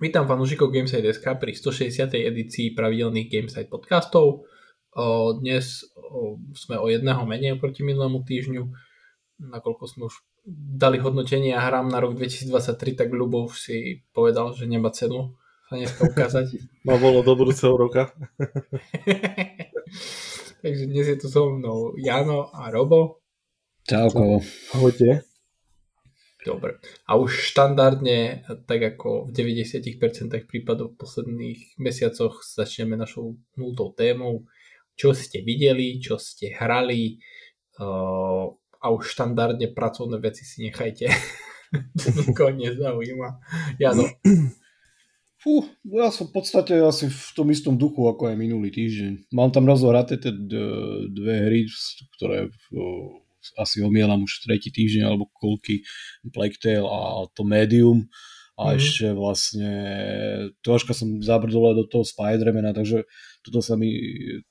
Vítam fanúšikov Gameside.sk pri 160. edícii pravidelných Gameside podcastov. Dnes sme o jedného menej oproti minulému týždňu, nakoľko sme už dali hodnotenie a hrám na rok 2023, tak Ľubov si povedal, že nemá cenu sa dneska ukázať. No bolo do budúceho roka. Takže dnes je tu so mnou Jano a Robo. Čauko. Ahojte. Dobre. A už štandardne, tak ako v 90% prípadov v posledných mesiacoch, začneme našou nultou témou. Čo ste videli, čo ste hrali uh, a už štandardne pracovné veci si nechajte. Nikoho nezaujíma. Jano. Fú, ja som v podstate asi v tom istom duchu ako aj minulý týždeň. Mám tam rozohraté tie dve hry, ktoré asi omielam už tretí týždeň alebo koľky Plague Tale a to Medium a mm. ešte vlastne troška som zabrdol do toho Spidermana, takže toto sa mi,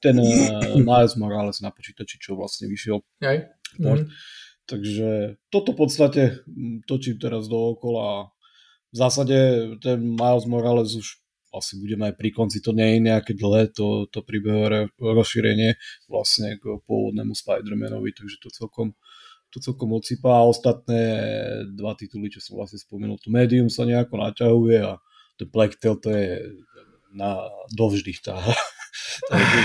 ten uh, Miles Morales na počítači, čo vlastne vyšiel. Aj. Mm. Takže toto v podstate točím teraz dookola a v zásade ten Miles Morales už asi budeme aj pri konci, to nie je nejaké dlhé, to, to príbehové rozšírenie vlastne k pôvodnému Spider-Manovi, takže to celkom, to celkom ocípa a ostatné dva tituly, čo som vlastne spomenul, to Medium sa nejako naťahuje a to Black Tail to je na, dovždy tá takže,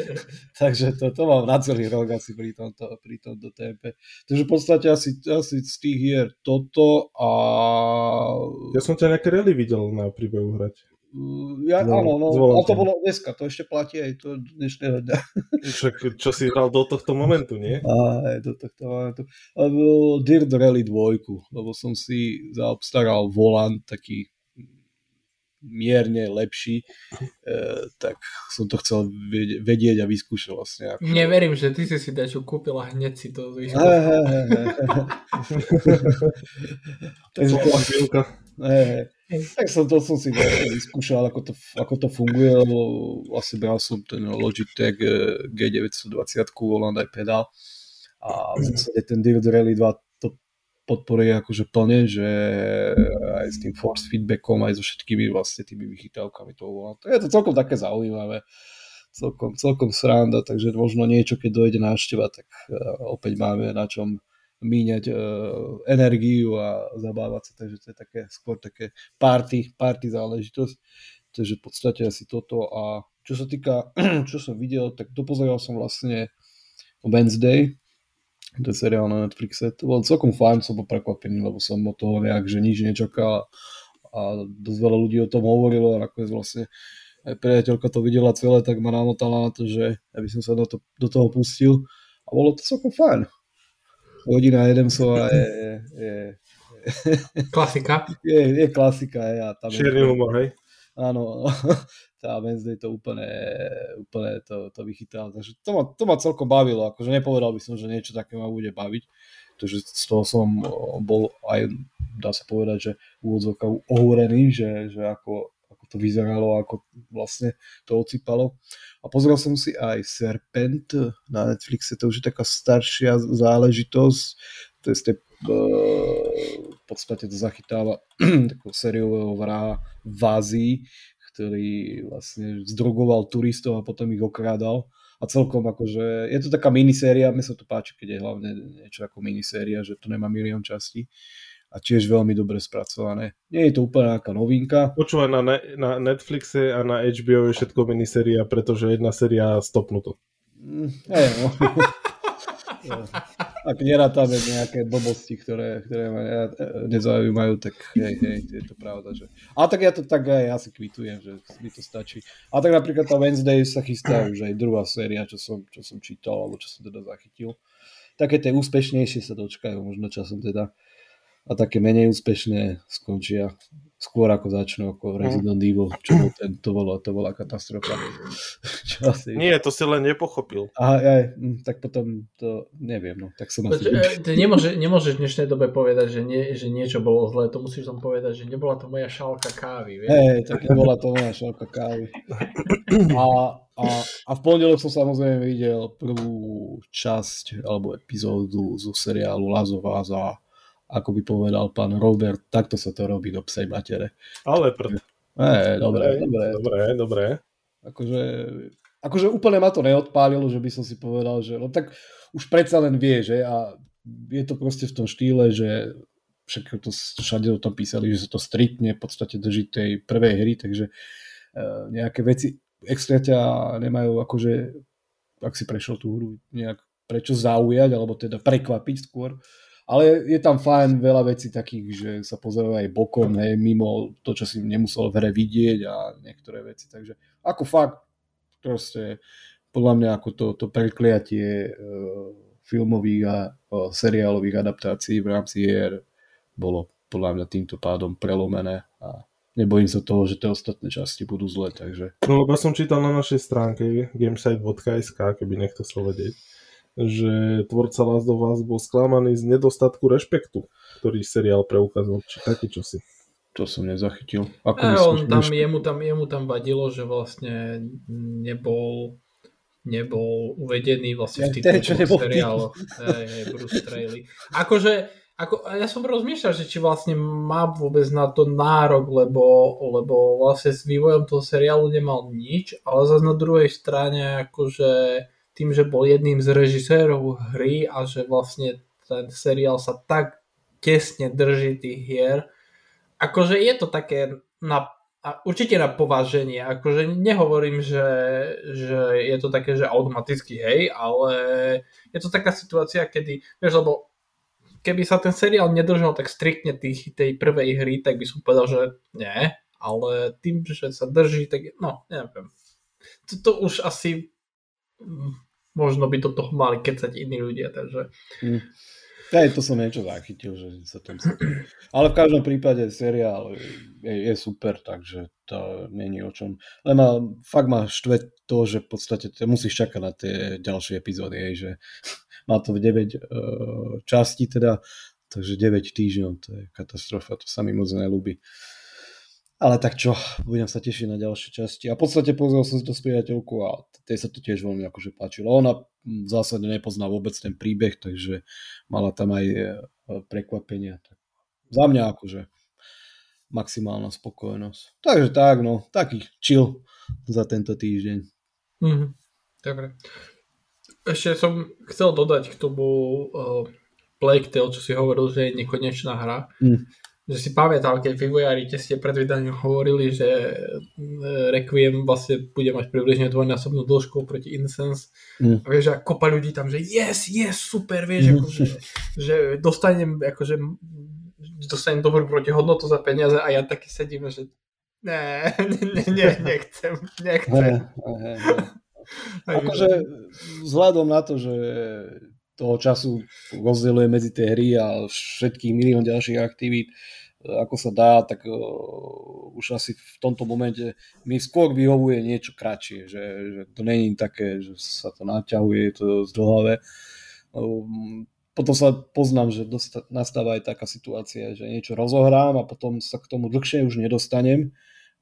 takže to, to mám na celý rok asi pri tomto, pri tomto TP. Takže v podstate asi, asi z tých hier toto a... Ja som ťa nejaké rally videl na príbehu hrať. Mm, ja, no, áno, no, a to bolo dneska, to ešte platí aj to dnešného dňa. Však čo si hral do tohto momentu, nie? Aj, do tohto momentu. Dirt Rally 2, lebo som si zaobstaral volant taký mierne lepší, e, tak som to chcel vedieť a vyskúšať vlastne. Ako... Neverím, že ty si si dačo kúpil a hneď si to vyskúšal. Tak som to som si vlastne vyskúšal, ako to, ako to funguje, lebo vlastne bral som ten Logitech e, G920 volant aj pedál a v zásade ten Dirt Rally 2 podporuje akože plne, že aj s tým force feedbackom, aj so všetkými vlastne tými vychytávkami toho To je to celkom také zaujímavé, celkom, celkom sranda, takže možno niečo, keď dojde návšteva, tak uh, opäť máme na čom míňať uh, energiu a zabávať sa, takže to je také, skôr také party, party záležitosť. Takže v podstate asi toto. A čo sa týka, čo som videl, tak dopozeral som vlastne Wednesday, to je seriál na Netflixe. To bol celkom fajn, som bol prekvapený, lebo som od toho nejak, že nič nečakal a dosť veľa ľudí o tom hovorilo a nakoniec vlastne aj priateľka to videla celé, tak ma namotala na to, že aby som sa do, to, do toho pustil a bolo to celkom fajn. Hodina Edemsova je, je, je Klasika. Je, je klasika. Je, a tam Čierny humor, hej? Áno, tá Wednesday to úplne, úplne to, to vychytala. Takže to ma, to ma celkom bavilo, akože nepovedal by som, že niečo také ma bude baviť. Takže z toho som bol aj, dá sa povedať, že úvodzovka ohúrený, že, že ako, ako to vyzeralo, ako vlastne to ocipalo. A pozrel som si aj Serpent na Netflixe, to už je taká staršia záležitosť, to je z tej, v podstate to zachytáva takého sériového vraha v Ázii, ktorý vlastne zdrogoval turistov a potom ich okrádal. A celkom akože, je to taká miniséria, mne sa to páči, keď je hlavne niečo ako miniséria, že to nemá milión častí a tiež veľmi dobre spracované. Nie je to úplne nejaká novinka. Počúvaj, na, ne, na Netflixe a na HBO je všetko miniséria, pretože jedna séria stopnuto. Mm, je, no. ak nerátame nejaké blbosti, ktoré, ktoré ma nezaujímajú, tak hej, hej, je to pravda. Že... A tak ja to tak aj asi kvitujem, že mi to stačí. A tak napríklad tá Wednesday sa chystá už aj druhá séria, čo som, čo som čítal, alebo čo som teda zachytil. Také tie úspešnejšie sa dočkajú možno časom teda a také menej úspešné skončia skôr ako začnú ako Resident mm. Evil, čo bol ten, to, bolo, to bola katastrofa. čo asi... Nie, to si len nepochopil. Aha, aj, hm, tak potom to neviem, no, tak som asi... E, ty nemôže, nemôžeš v dnešnej dobe povedať, že, nie, že niečo bolo zlé, to musíš tam povedať, že nebola to moja šálka kávy. Hej, tak nebola to moja šálka kávy. A, a, a v pondelok som samozrejme videl prvú časť alebo epizódu zo seriálu Lazová za ako by povedal pán Robert, takto sa to robí do psej matere. Ale prd. E, dobre, dobre. Dobre, dobre. Akože, akože úplne ma to neodpálilo, že by som si povedal, že no tak už predsa len vie, že a je to proste v tom štýle, že však to, všade o tom písali, že sa to striktne v podstate drží tej prvej hry, takže uh, nejaké veci extra ťa nemajú akože, ak si prešiel tú hru, nejak prečo zaujať, alebo teda prekvapiť skôr. Ale je tam fajn veľa vecí takých, že sa pozerajú aj bokom, hej, mimo to, čo si nemusel v hre vidieť a niektoré veci. Takže ako fakt, proste podľa mňa ako to, to prekliatie uh, filmových a uh, seriálových adaptácií v rámci hier bolo podľa mňa týmto pádom prelomené a nebojím sa toho, že tie ostatné časti budú zle, takže... No lebo som čítal na našej stránke gamesite.sk, keby niekto chcel vedieť, že tvorca Last of Us bol sklamaný z nedostatku rešpektu, ktorý seriál preukázal, či taký čosi. To som nezachytil. Ako e, on tam, jemu, tam, jemu tam vadilo, že vlastne nebol nebol uvedený vlastne v titulku seriálu. Hej, hej, Bruce. Akože ako, ja som rozmýšľal, že či vlastne má vôbec na to nárok, lebo, lebo vlastne s vývojom toho seriálu nemal nič, ale zase na druhej strane akože tým, že bol jedným z režisérov hry a že vlastne ten seriál sa tak tesne drží tých hier, akože je to také na, určite na pováženie, akože nehovorím, že, že je to také, že automaticky hej, ale je to taká situácia, kedy, vieš, lebo keby sa ten seriál nedržal tak striktne tých, tej prvej hry, tak by som povedal, že nie, ale tým, že sa drží, tak no, neviem. To už asi možno by do toho mali kecať iní ľudia, takže... Mm. Aj to som niečo zachytil, že sa tam Ale v každom prípade seriál je, je super, takže to není o čom. Len ma, fakt ma štve to, že v podstate musíš čakať na tie ďalšie epizódy, že má to v 9 uh, e, častí teda, takže 9 týždňov, to je katastrofa, to sa mi moc nelúbi. Ale tak čo, budem sa tešiť na ďalšie časti. A v podstate pozrel som si to s priateľkou a tej sa to tiež veľmi akože páčilo. Ona v zásade nepozná vôbec ten príbeh, takže mala tam aj e, prekvapenia. Tak za mňa akože maximálna spokojnosť. Takže tak, no, taký chill za tento týždeň. Mm-hmm. Dobre. Ešte som chcel dodať k tomu uh, Plague Tale, čo si hovoril, že je nekonečná hra. Mm. Že si pamätal, keď vývojári tesne pred vydaním hovorili, že uh, Requiem vlastne bude mať približne dvojnásobnú dĺžku proti Incense. Mm. A vieš, a kopa ľudí tam, že yes, yes, super, vieš, mm. akože, že dostanem, akože dostanem dobrú protihodnotu za peniaze a ja taký sedím, že ne, ne, ne, nechcem, nechcem. Akože vzhľadom na to, že toho času rozdieluje medzi tie hry a všetkých milión ďalších aktivít, ako sa dá, tak uh, už asi v tomto momente mi skôr vyhovuje niečo kratšie, že, že to není také, že sa to naťahuje, je to zdlhavé. Um, potom sa poznám, že dosta- nastáva aj taká situácia, že niečo rozohrám a potom sa k tomu dlhšie už nedostanem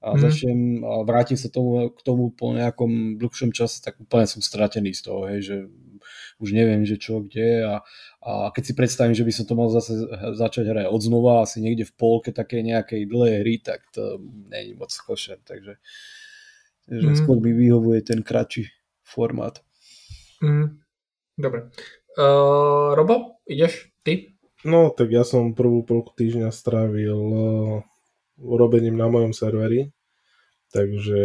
a mm. začnem a vrátim sa tomu, k tomu po nejakom dlhšom čase, tak úplne som stratený z toho, hej, že už neviem, že čo, kde a, a keď si predstavím, že by som to mal zase začať hrať od znova, asi niekde v polke takej nejakej dlhej hry, tak to není moc košer, takže, takže mm. skôr mi vyhovuje ten kratší formát. Mm. Dobre. Uh, Robo, ideš ty? No, tak ja som prvú polku týždňa strávil uh, urobením na mojom serveri, takže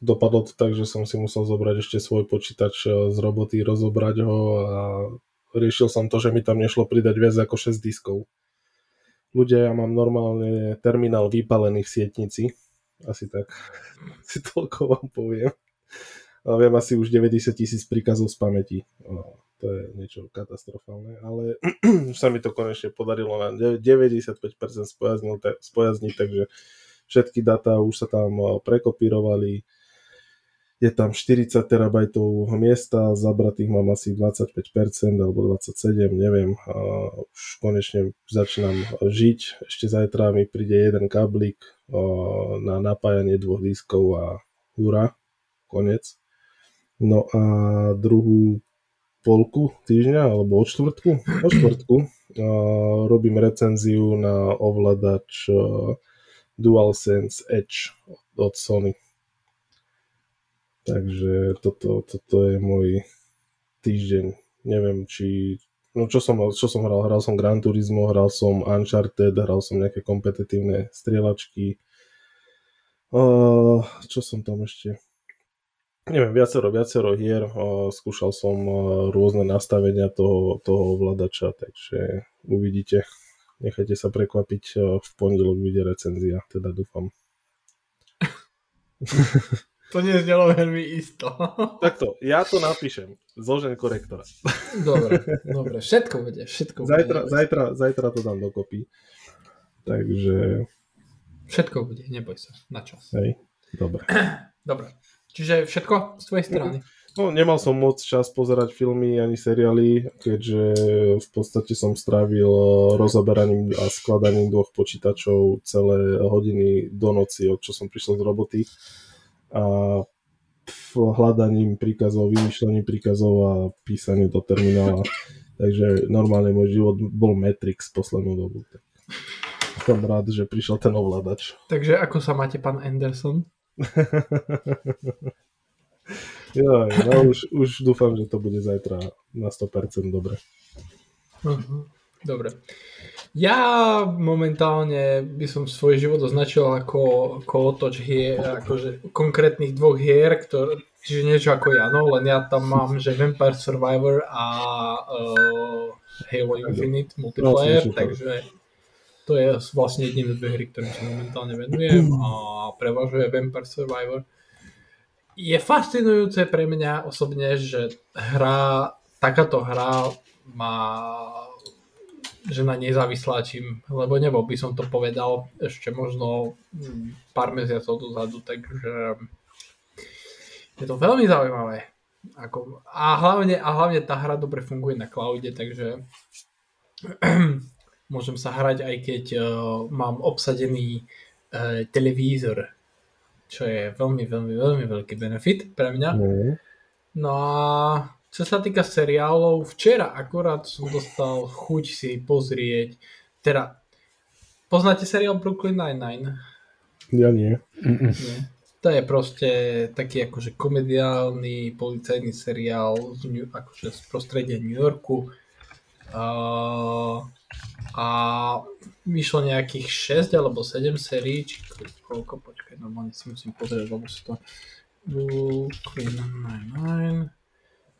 dopadlo to tak, že som si musel zobrať ešte svoj počítač e, z roboty, rozobrať ho a riešil som to, že mi tam nešlo pridať viac ako 6 diskov. Ľudia, ja mám normálne terminál vypalený v sietnici, asi tak si toľko vám poviem. A viem asi už 90 tisíc príkazov z pamäti. No to je niečo katastrofálne, ale už sa mi to konečne podarilo na 95% spojazniť, takže všetky data už sa tam eh, prekopírovali, je tam 40 terabajtov miesta, zabratých mám asi 25% alebo 27, neviem. A už konečne začínam žiť. Ešte zajtra mi príde jeden kablík eh, na napájanie dvoch diskov a hura, konec. No a druhú polku týždňa, alebo od štvrtku, od štvrtku robím recenziu na ovladač DualSense Edge od Sony. Takže toto, toto je môj týždeň. Neviem, či... No čo som, čo som hral? Hral som Gran Turismo, hral som Uncharted, hral som nejaké kompetitívne strieľačky. Uh, čo som tam ešte? neviem, viacero, viacero hier, skúšal som rôzne nastavenia toho, toho ovladača, takže uvidíte. Nechajte sa prekvapiť, v pondelok bude recenzia, teda dúfam. To neznelo veľmi isto. Takto, ja to napíšem. Zložen korektora. Dobre, dobre, všetko bude, všetko zajtra, bude. Zajtra, zajtra to dám dokopy. Takže... Všetko bude, neboj sa, na čas. Hej, dobre. Dobre. Čiže všetko z tvojej strany? No, nemal som moc čas pozerať filmy ani seriály, keďže v podstate som strávil rozoberaním a skladaním dvoch počítačov celé hodiny do noci, od čo som prišiel z roboty. A hľadaním príkazov, vymýšľaním príkazov a písaním do terminála. Takže normálne môj život bol Matrix poslednú dobu. Som rád, že prišiel ten ovládač. Takže ako sa máte, pán Anderson? jo, no už, už dúfam, že to bude zajtra na 100% dobre. Uh-huh. Dobre. Ja momentálne by som svoj život označil ako, ako otoč hier, akože konkrétnych dvoch hier, ktoré, čiže niečo ako ja, no, len ja tam mám, že Vampire Survivor a uh, Halo Infinite multiplayer, no, takže to je vlastne jediné dve hry, ktorým sa momentálne venujem a prevažuje Vampire Survivor. Je fascinujúce pre mňa osobne, že hra, takáto hra má že na nej závisláčim, lebo nebol by som to povedal ešte možno mm, pár mesiacov dozadu, takže je to veľmi zaujímavé. Ako, a, hlavne, a hlavne tá hra dobre funguje na cloude, takže môžem sa hrať aj keď uh, mám obsadený uh, televízor, čo je veľmi, veľmi, veľmi veľký benefit pre mňa. Mm. No a čo sa týka seriálov, včera akurát som dostal chuť si pozrieť, teda poznáte seriál Brooklyn Nine-Nine? Ja nie. nie. To je proste taký akože komediálny policajný seriál z, akože z prostredia New Yorku. Uh, a vyšlo nejakých 6 alebo 7 sérií, či koľko, počkaj, normálne si musím pozrieť, lebo si to Brooklyn Nine-Nine.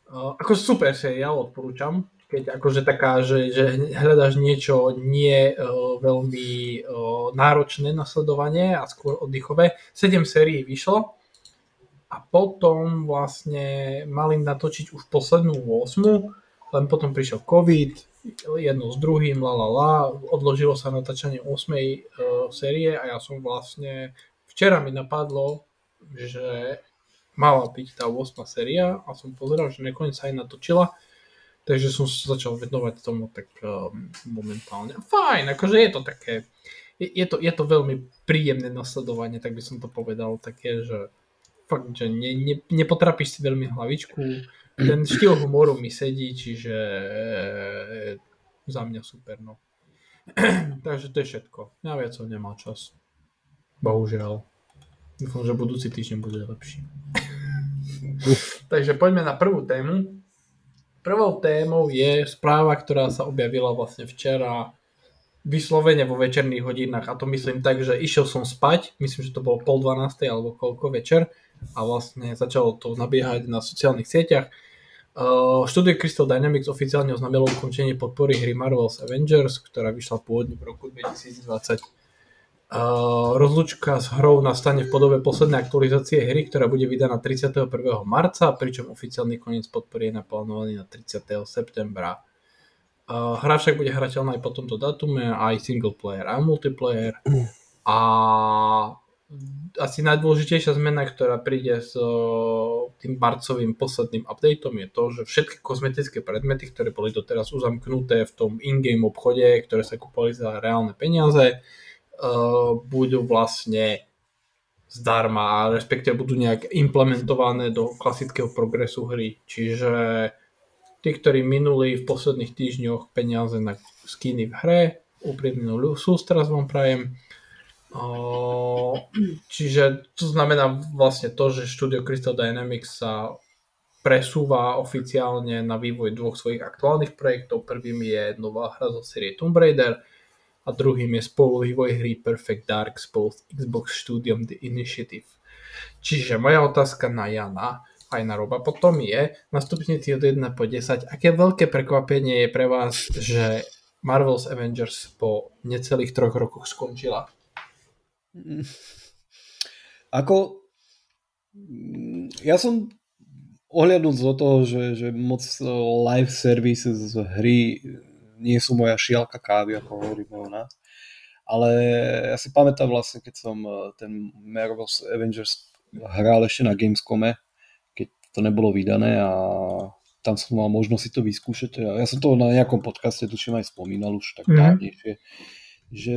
Uh, ako super seriál, odporúčam, keď akože taká, že, že hľadaš niečo nie uh, veľmi uh, náročné na sledovanie a skôr oddychové. 7 sérií vyšlo. A potom vlastne mali natočiť už poslednú 8, len potom prišiel COVID, jedno s druhým, la la la, odložilo sa natáčanie 8 uh, série a ja som vlastne, včera mi napadlo, že mala byť tá 8 séria a som pozeral, že nakoniec sa aj natočila, takže som sa začal venovať tomu tak um, momentálne. Fajn, akože je to také, je, je, to, je to veľmi príjemné nasledovanie, tak by som to povedal, také, že fakt, že ne, ne, nepotrapíš si veľmi hlavičku, ten štýl humoru mi sedí, čiže e, za mňa super, no. Takže to je všetko. Ja viac som nemal čas. Bohužiaľ. Dúfam, že budúci týždeň bude lepší. Takže poďme na prvú tému. Prvou témou je správa, ktorá sa objavila vlastne včera vyslovene vo večerných hodinách a to myslím tak, že išiel som spať, myslím, že to bolo pol dvanástej alebo koľko večer a vlastne začalo to nabiehať na sociálnych sieťach štúdio Crystal Dynamics oficiálne oznámilo ukončenie podpory hry Marvel's Avengers, ktorá vyšla pôvodne v roku 2020. Uh, rozlučka s hrou nastane v podobe poslednej aktualizácie hry, ktorá bude vydaná 31. marca, pričom oficiálny koniec podpory je naplánovaný na 30. septembra. Uh, hra však bude hrateľná aj po tomto datume, aj single player, aj multiplayer. A asi najdôležitejšia zmena, ktorá príde s tým marcovým posledným updateom je to, že všetky kozmetické predmety, ktoré boli doteraz uzamknuté v tom in-game obchode, ktoré sa kúpali za reálne peniaze, budú vlastne zdarma, respektíve budú nejak implementované do klasického progresu hry. Čiže tí, ktorí minuli v posledných týždňoch peniaze na skiny v hre, úprimnú sústrasť vám prajem. Čiže to znamená vlastne to, že štúdio Crystal Dynamics sa presúva oficiálne na vývoj dvoch svojich aktuálnych projektov. Prvým je nová hra zo série Tomb Raider a druhým je spoluvývoj hry Perfect Dark spolu s Xbox Studiom The Initiative. Čiže moja otázka na Jana aj na Roba potom je na stupnici od 1 po 10, aké veľké prekvapenie je pre vás, že Marvel's Avengers po necelých troch rokoch skončila? Ako ja som ohľadnúť do toho, že, že moc live services z hry nie sú moja šialka kávy, ako hovoríme u nás. Ale ja si pamätám vlastne, keď som eh, ten Marvel's Avengers hral ešte na Gamescome, keď to nebolo vydané a tam som mal možnosť si to vyskúšať. Ja som to na nejakom podcaste tuším aj spomínal už tak mm-hmm. dávnejšie, že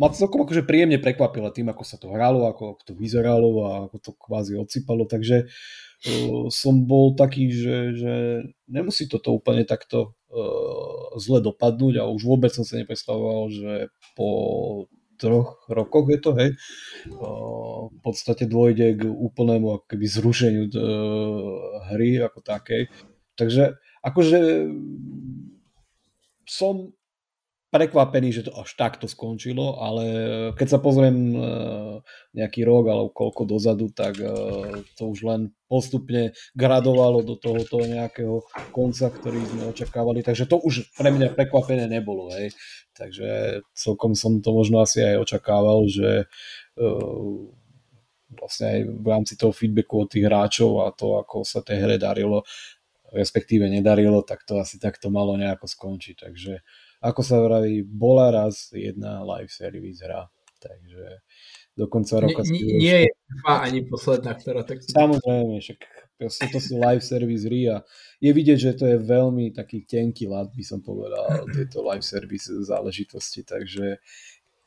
ma celkom akože príjemne prekvapilo tým, ako sa to hralo, ako, ako to vyzeralo a ako to kvázi odsypalo, takže uh, som bol taký, že, že nemusí toto úplne takto uh, zle dopadnúť a už vôbec som sa nepredstavoval, že po troch rokoch je to, hej, uh, v podstate dôjde k úplnému ako zrušeniu uh, hry ako takej. Takže akože som prekvapený, že to až takto skončilo, ale keď sa pozriem e, nejaký rok alebo koľko dozadu, tak e, to už len postupne gradovalo do tohoto nejakého konca, ktorý sme očakávali, takže to už pre mňa prekvapené nebolo, hej. Takže celkom som to možno asi aj očakával, že vlastne aj v rámci toho feedbacku od tých hráčov a to, ako sa tej hre darilo, respektíve nedarilo, tak to asi takto malo nejako skončiť, takže ako sa vraví, bola raz jedna live service hra. Takže do konca roka... Nie, nie je prvá ani posledná, ktorá tak... Samozrejme, však to sú live service hry a je vidieť, že to je veľmi taký tenký lad, by som povedal, tieto live service záležitosti, takže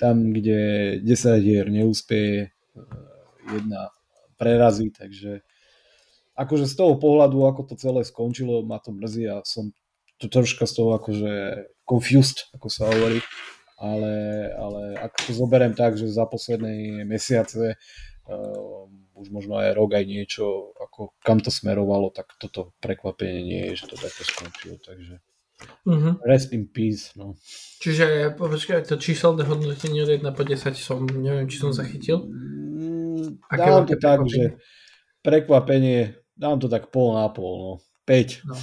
tam, kde 10 hier neúspeje, jedna prerazí, takže akože z toho pohľadu, ako to celé skončilo, ma to mrzí a som to troška z toho akože confused, ako sa hovorí, ale, ale ak to zoberiem tak, že za posledné mesiace uh, už možno aj rok aj niečo, ako kam to smerovalo, tak toto prekvapenie nie je, že to takto skončilo, takže Uh-huh. Rest in peace, no. Čiže, počkaj, to číselné hodnotenie od 1 po 10 som, neviem, či som zachytil. Mm, dám to tak, že prekvapenie, dám to tak pol na pol, no. 5. No,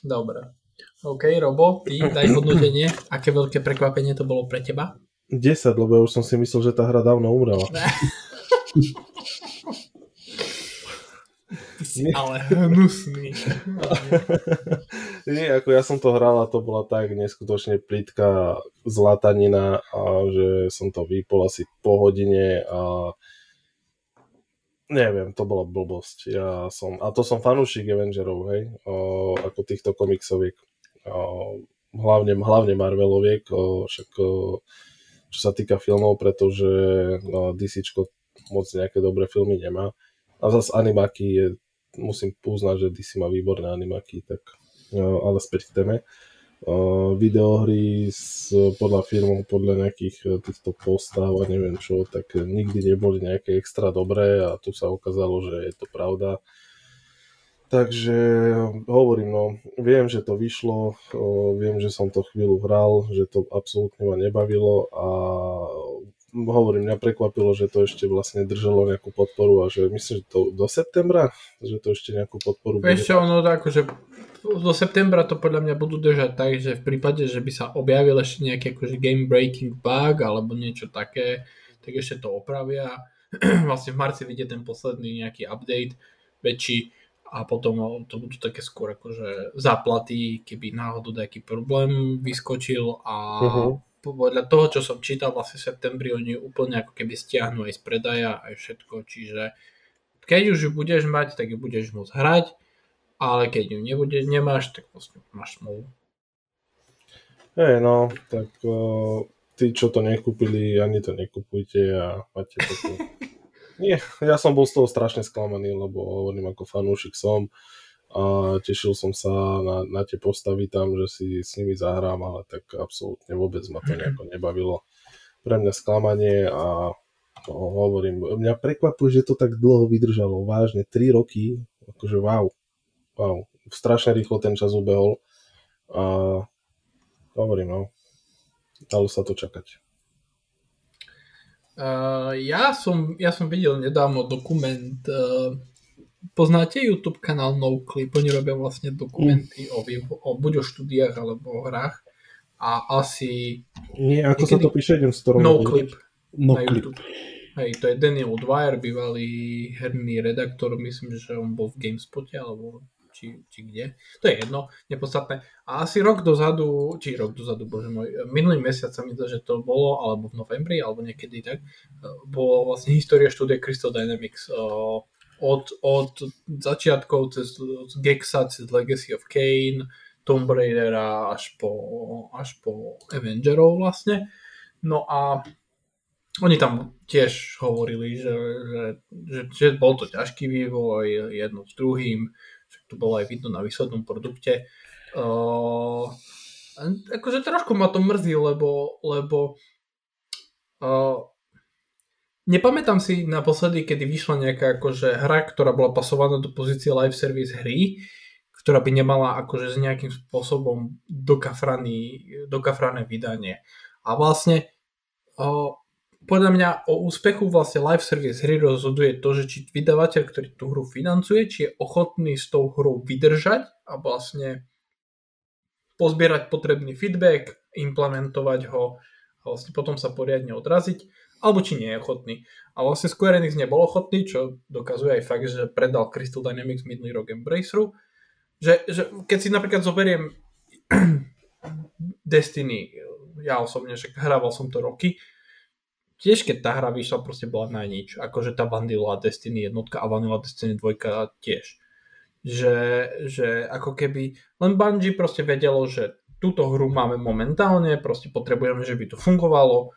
dobre. OK, Robo, ty daj hodnotenie. Aké veľké prekvapenie to bolo pre teba? 10, lebo ja už som si myslel, že tá hra dávno umrela. Si ale hnusný. Nie, ako ja som to hral a to bola tak neskutočne plitká zlatanina a že som to vypol asi po hodine a neviem, to bola blbosť. Ja som, a to som fanúšik Avengerov, hej, o, ako týchto komiksoviek hlavne, hlavne Marveloviek, však čo sa týka filmov, pretože DC moc nejaké dobré filmy nemá. A zase animáky je, musím uznať, že DC má výborné animáky, tak ale späť k téme. videohry s, podľa filmov, podľa nejakých e, týchto postav a neviem čo, tak nikdy neboli nejaké extra dobré a tu sa ukázalo, že je to pravda Takže hovorím, no, viem, že to vyšlo, viem, že som to chvíľu hral, že to absolútne ma nebavilo a hovorím, mňa prekvapilo, že to ešte vlastne držalo nejakú podporu a že myslím, že to do septembra, že to ešte nejakú podporu bude. Ešte ono tak, že do septembra to podľa mňa budú držať tak, že v prípade, že by sa objavil ešte nejaký akože game breaking bug alebo niečo také, tak ešte to opravia. vlastne v marci vidie ten posledný nejaký update väčší a potom to budú také skôr akože záplaty, keby náhodou nejaký problém vyskočil a uh-huh. podľa toho, čo som čítal vlastne v septembri, oni úplne ako keby stiahnu aj z predaja aj všetko, čiže keď už ju budeš mať, tak ju budeš môcť hrať, ale keď ju nebudeš, nemáš, tak vlastne máš smolu. Hej, no, tak uh, tí, čo to nekúpili, ani to nekupujte a máte takú Nie, ja som bol z toho strašne sklamaný, lebo hovorím ako fanúšik som a tešil som sa na, na tie postavy tam, že si s nimi zahrám, ale tak absolútne vôbec ma to nejako nebavilo. Pre mňa sklamanie a no, hovorím, mňa prekvapuje, že to tak dlho vydržalo, vážne, 3 roky, akože wow, wow, strašne rýchlo ten čas ubehol a hovorím, no, dalo sa to čakať. Uh, ja, som, ja som videl nedávno dokument uh, poznáte YouTube kanál NoClip, oni robia vlastne dokumenty mm. o, o, buď o štúdiách alebo o hrách a asi... Nie, ako niekedy... sa to píše, idem toho... NoClip no na YouTube. Hej, to je Daniel Dwyer, bývalý herný redaktor, myslím, že on bol v GameSpote alebo či, či kde. To je jedno, nepodstatné. A asi rok dozadu, či rok dozadu, bože môj, minulý mesiac sa mi to, že to bolo, alebo v novembri, alebo niekedy tak, bolo vlastne história štúdie Crystal Dynamics od, od začiatkov cez Gexa, cez Legacy of Kane, Tomb Raidera až po, až po Avengerov vlastne. No a oni tam tiež hovorili, že, že, že, že bol to ťažký vývoj jedno s druhým, to bolo aj vidno na výslednom produkte. Uh, akože trošku ma to mrzí, lebo, lebo uh, Nepamätám si naposledy, kedy vyšla nejaká akože hra, ktorá bola pasovaná do pozície live service hry, ktorá by nemala akože s nejakým spôsobom dokafrané vydanie. A vlastne o, podľa mňa o úspechu vlastne live service hry rozhoduje to, že či vydavateľ, ktorý tú hru financuje, či je ochotný s tou hrou vydržať a vlastne pozbierať potrebný feedback, implementovať ho a vlastne potom sa poriadne odraziť alebo či nie je ochotný. A vlastne Square Enix nebol ochotný, čo dokazuje aj fakt, že predal Crystal Dynamics minulý rok Embraceru. Že, že keď si napríklad zoberiem Destiny, ja osobne, že hrával som to roky, tiež keď tá hra vyšla, proste bola na nič. Akože tá Vanilla Destiny jednotka a Vanilla Destiny 2 tiež. Že, že ako keby len Bungie proste vedelo, že túto hru máme momentálne, proste potrebujeme, že by to fungovalo,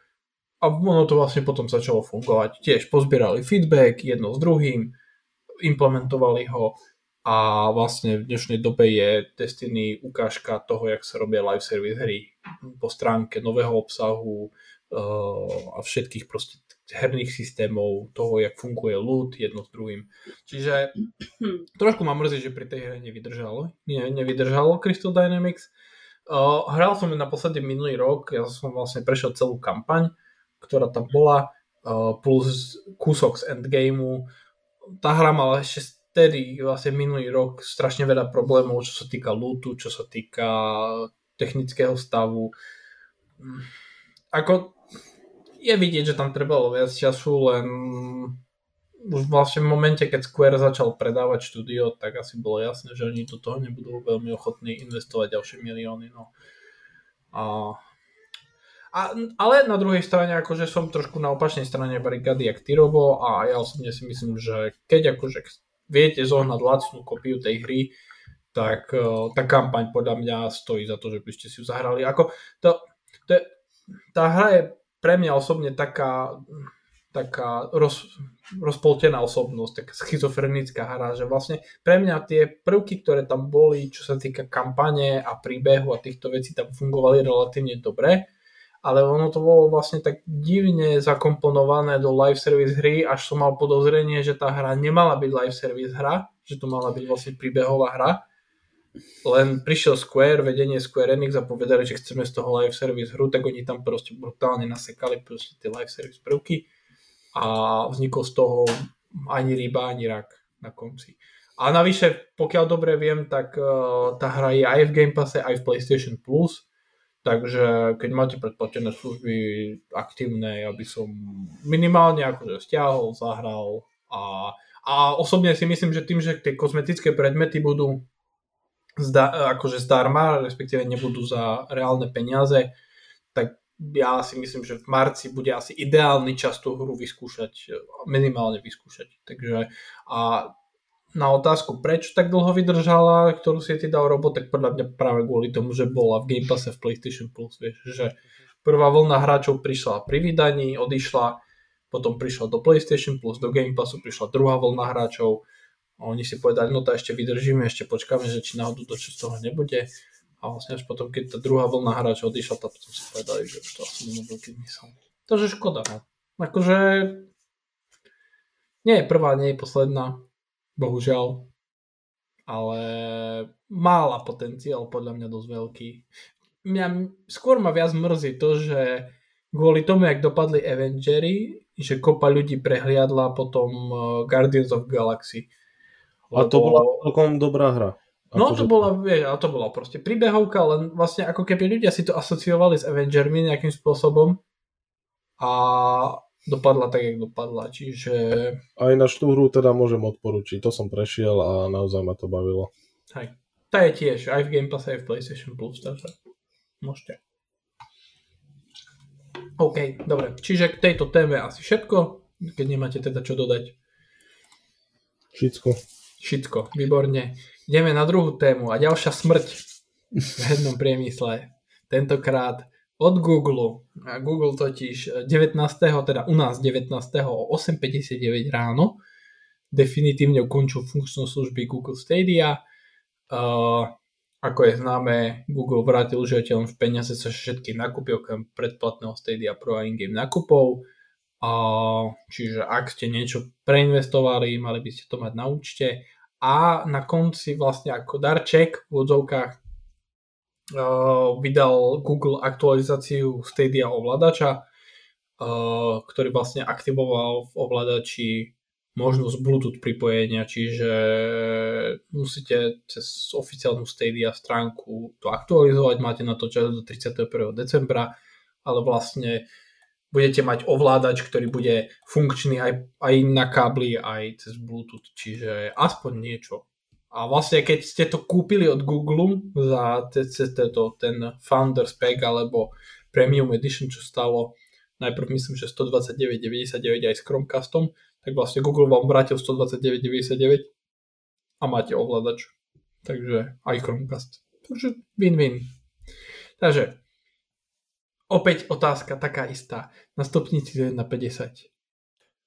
a ono to vlastne potom začalo fungovať. Tiež pozbierali feedback jedno s druhým, implementovali ho a vlastne v dnešnej dobe je Destiny ukážka toho, jak sa robia live service hry po stránke nového obsahu uh, a všetkých proste herných systémov, toho, jak funguje loot jedno s druhým. Čiže trošku ma mrzí, že pri tej hre nevydržalo. Nie, nevydržalo Crystal Dynamics. Uh, hral som ju naposledy minulý rok, ja som vlastne prešiel celú kampaň, ktorá tam bola, plus kúsok z endgameu. Tá hra mala ešte vtedy, vlastne minulý rok, strašne veľa problémov, čo sa týka lootu, čo sa týka technického stavu. Ako je vidieť, že tam trebalo viac času, len už vlastne v momente, keď Square začal predávať štúdio, tak asi bolo jasné, že oni do toho nebudú veľmi ochotní investovať ďalšie milióny. No. A a, ale na druhej strane, akože som trošku na opačnej strane barikády jak Tyrobo a ja osobne si myslím, že keď akože viete zohnať lacnú kopiu tej hry, tak uh, tá kampaň podľa mňa stojí za to, že by ste si ju zahrali. Ako to, to je, tá hra je pre mňa osobne taká, taká roz, rozpoltená osobnosť, taká schizofrenická hra, že vlastne pre mňa tie prvky, ktoré tam boli, čo sa týka kampane a príbehu a týchto vecí tam fungovali relatívne dobre, ale ono to bolo vlastne tak divne zakomponované do live service hry, až som mal podozrenie, že tá hra nemala byť live service hra, že to mala byť vlastne príbehová hra. Len prišiel Square, vedenie Square Enix a povedali, že chceme z toho live service hru, tak oni tam proste brutálne nasekali proste tie live service prvky a vznikol z toho ani ryba, ani rak na konci. A navyše, pokiaľ dobre viem, tak uh, tá hra je aj v Game Passe, aj v PlayStation Plus, Takže keď máte predplatené služby aktívne, ja by som minimálne akože stiahol, zahral a, a osobne si myslím, že tým, že tie kozmetické predmety budú zda, akože zdarma, respektíve nebudú za reálne peniaze, tak ja si myslím, že v marci bude asi ideálny čas tú hru vyskúšať, minimálne vyskúšať. Takže a na otázku, prečo tak dlho vydržala, ktorú si ty dal robot, tak podľa mňa práve kvôli tomu, že bola v Game Passe v PlayStation Plus, vieš, že prvá vlna hráčov prišla pri vydaní, odišla, potom prišla do PlayStation Plus, do Game Passu prišla druhá vlna hráčov, A oni si povedali, no to ešte vydržíme, ešte počkáme, že či náhodou to z toho nebude. A vlastne až potom, keď tá druhá vlna hráčov odišla, tak potom si povedali, že už to asi nemá veľký zmysel. Takže škoda. No. Akože nie je prvá, nie je posledná, bohužiaľ, ale mála potenciál podľa mňa dosť veľký. Mňa skôr ma viac mrzí to, že kvôli tomu, jak dopadli Avengery, že kopa ľudí prehliadla potom uh, Guardians of Galaxy. Lebo... A to bola celkom dobrá hra. No to bola, vieš, a to bola proste príbehovka, len vlastne ako keby ľudia si to asociovali s Avengermi nejakým spôsobom a dopadla tak, jak dopadla, čiže... Aj na tú hru teda môžem odporučiť, to som prešiel a naozaj ma to bavilo. Hej, tá je tiež aj v Game Pass, aj v PlayStation Plus, takže môžete. OK, dobre, čiže k tejto téme asi všetko, keď nemáte teda čo dodať. Všetko. Všetko, výborne. Ideme na druhú tému a ďalšia smrť v hernom priemysle. Tentokrát od Google. Google totiž 19. teda u nás 19. o 8.59 ráno definitívne ukončil funkčnú služby Google Stadia. Uh, ako je známe, Google vrátil užívateľom v peniaze sa všetky nakupy okrem predplatného Stadia Pro a in-game nakupov. Uh, čiže ak ste niečo preinvestovali, mali by ste to mať na účte a na konci vlastne ako darček v odzovkách uh, vydal Google aktualizáciu Stadia ovládača, uh, ktorý vlastne aktivoval v ovládači možnosť Bluetooth pripojenia, čiže musíte cez oficiálnu Stadia stránku to aktualizovať, máte na to čas do 31. decembra, ale vlastne budete mať ovládač, ktorý bude funkčný aj, aj na kábli, aj cez Bluetooth, čiže aspoň niečo. A vlastne keď ste to kúpili od Google za cez to, ten Founders Pack alebo Premium Edition, čo stalo najprv myslím, že 129,99 aj s Chromecastom, tak vlastne Google vám vrátil 129,99 a máte ovládač. Takže aj Chromecast. Takže win-win. Takže Opäť otázka taká istá. Na stupnici 1 na 50.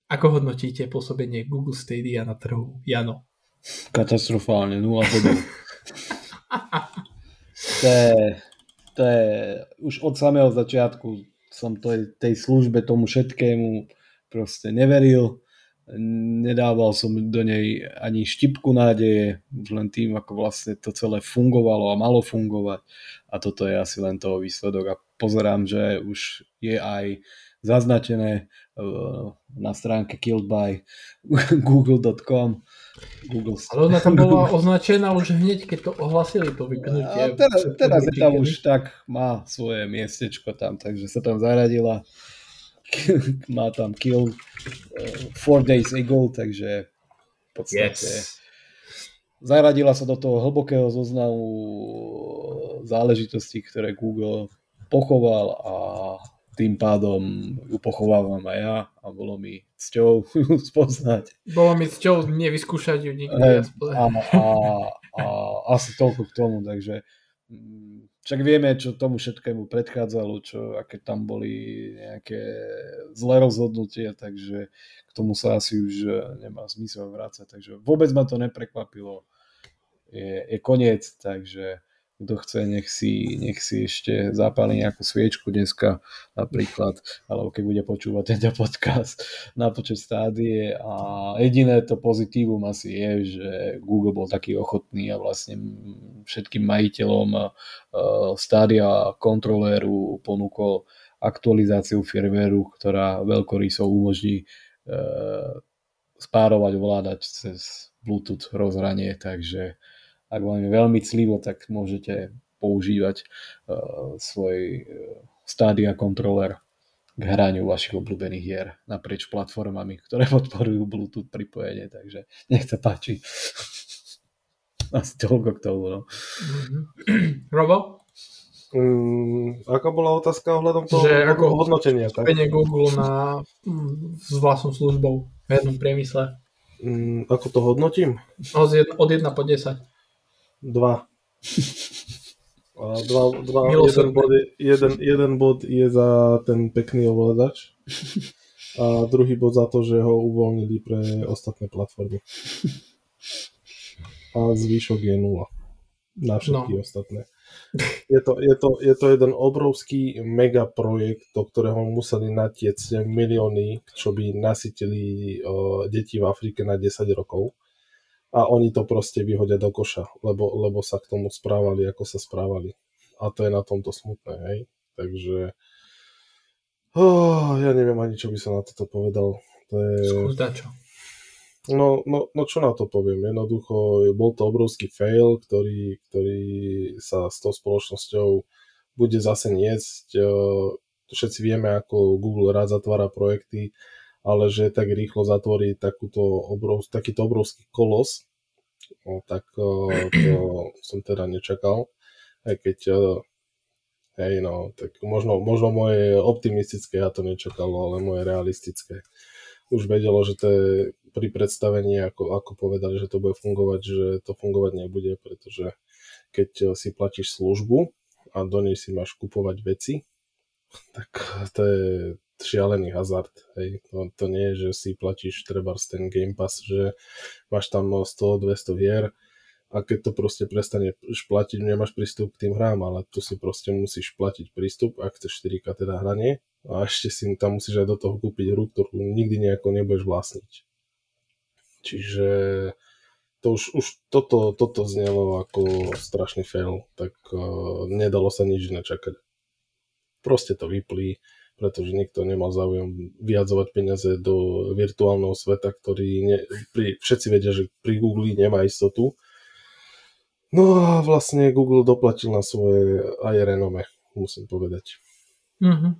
Ako hodnotíte pôsobenie Google Stadia na trhu? Jano. Katastrofálne, 0 bodov. to, je, to je, už od samého začiatku som to, tej službe, tomu všetkému proste neveril nedával som do nej ani štipku nádeje, už len tým, ako vlastne to celé fungovalo a malo fungovať. A toto je asi len toho výsledok. A pozerám, že už je aj zaznačené uh, na stránke killed by google.com Google. Ale ona tam bola označená už hneď, keď to ohlasili, to vypnutie. A teraz, teraz je tam už tak, má svoje miestečko tam, takže sa tam zaradila má tam kill uh, four days ago, takže v podstate yes. zaradila sa do toho hlbokého zoznamu záležitostí, ktoré Google pochoval a tým pádom ju pochovávam aj ja a bolo mi cťou ju spoznať. Bolo mi cťou nevyskúšať ju nikdy. A, a, a asi toľko k tomu, takže mm, však vieme, čo tomu všetkému predchádzalo, čo, aké tam boli nejaké zlé rozhodnutia, takže k tomu sa asi už eh, nemá zmysel vrácať. Takže vôbec ma to neprekvapilo. Je, je koniec, takže kto chce, nech si, nech si ešte zapáli nejakú sviečku dneska napríklad, alebo keď bude počúvať tento podcast na počet stádie a jediné to pozitívum asi je, že Google bol taký ochotný a vlastne všetkým majiteľom stádia kontroléru ponúkol aktualizáciu firmwareu, ktorá veľkorysou umožní spárovať ovládač cez Bluetooth rozhranie, takže ak vám je veľmi clivo, tak môžete používať uh, svoj uh, Stadia kontroler k hraniu vašich obľúbených hier naprieč platformami, ktoré podporujú Bluetooth pripojenie, takže nech sa páči. Asi toľko k tomu. No. Mm-hmm. Robo? Um, aká bola otázka ohľadom toho že ako hodnotenia? Tak? Google na, mm, s vlastnou službou v jednom priemysle. Um, ako to hodnotím? Od 1 po 10. Dva. A dva, dva jeden, bod je, jeden, jeden bod je za ten pekný ovládač a druhý bod za to, že ho uvoľnili pre ostatné platformy. A zvyšok je nula na všetky no. ostatné. Je to, je, to, je to jeden obrovský mega projekt, do ktorého museli natiecť milióny, čo by nasytili uh, deti v Afrike na 10 rokov. A oni to proste vyhodia do koša, lebo, lebo sa k tomu správali, ako sa správali. A to je na tomto smutné, hej. Takže oh, ja neviem ani, čo by som na toto povedal. To je... Skús čo. No, no, no čo na to poviem? Jednoducho bol to obrovský fail, ktorý, ktorý sa s tou spoločnosťou bude zase niesť. E, všetci vieme, ako Google rád zatvára projekty, ale že tak rýchlo zatvorí takúto obrov, takýto obrovský kolos, no, tak to som teda nečakal. Aj keď hej, no, tak možno, možno moje optimistické ja to nečakalo, ale moje realistické už vedelo, že to je pri predstavení, ako, ako povedali, že to bude fungovať, že to fungovať nebude, pretože keď si platíš službu a do nej si máš kupovať veci, tak to je šialený hazard. Hej. To, to nie je, že si platíš treba ten Game Pass, že máš tam 100-200 hier a keď to proste prestane platiť, nemáš prístup k tým hrám, ale tu si proste musíš platiť prístup, ak chceš 4K teda hranie a ešte si tam musíš aj do toho kúpiť hru, ktorú nikdy nejako nebudeš vlastniť. Čiže to už, už toto, toto znelo ako strašný fail, tak uh, nedalo sa nič nečakať. Proste to vyplí, pretože nikto nemal záujem vyjadzovať peniaze do virtuálneho sveta, ktorý ne, pri, všetci vedia, že pri Google nemá istotu. No a vlastne Google doplatil na svoje aj renome, musím povedať. Mm-hmm.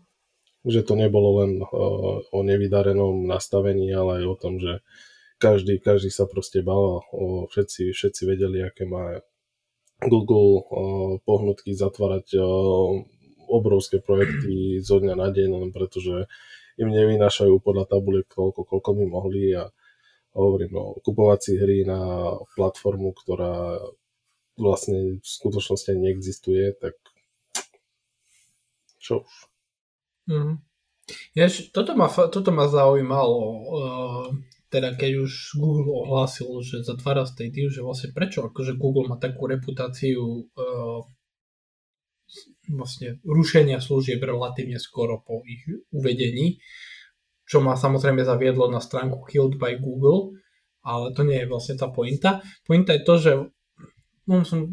Že to nebolo len uh, o nevydarenom nastavení, ale aj o tom, že každý, každý sa proste bal, o, všetci, všetci vedeli, aké má Google o, pohnutky zatvárať o, obrovské projekty zo dňa na deň, len pretože im nevynášajú podľa tabuliek koľko, koľko by mohli a hovorím, no, kupovať si hry na platformu, ktorá vlastne v skutočnosti neexistuje, tak čo už. Mm. Jež, toto, ma, toto ma zaujímalo. Uh, teda keď už Google ohlásil, že zatvára Stadia, že vlastne prečo akože Google má takú reputáciu uh, vlastne rušenia služieb relatívne skoro po ich uvedení, čo ma samozrejme zaviedlo na stránku Killed by Google, ale to nie je vlastne tá pointa. Pointa je to, že no, som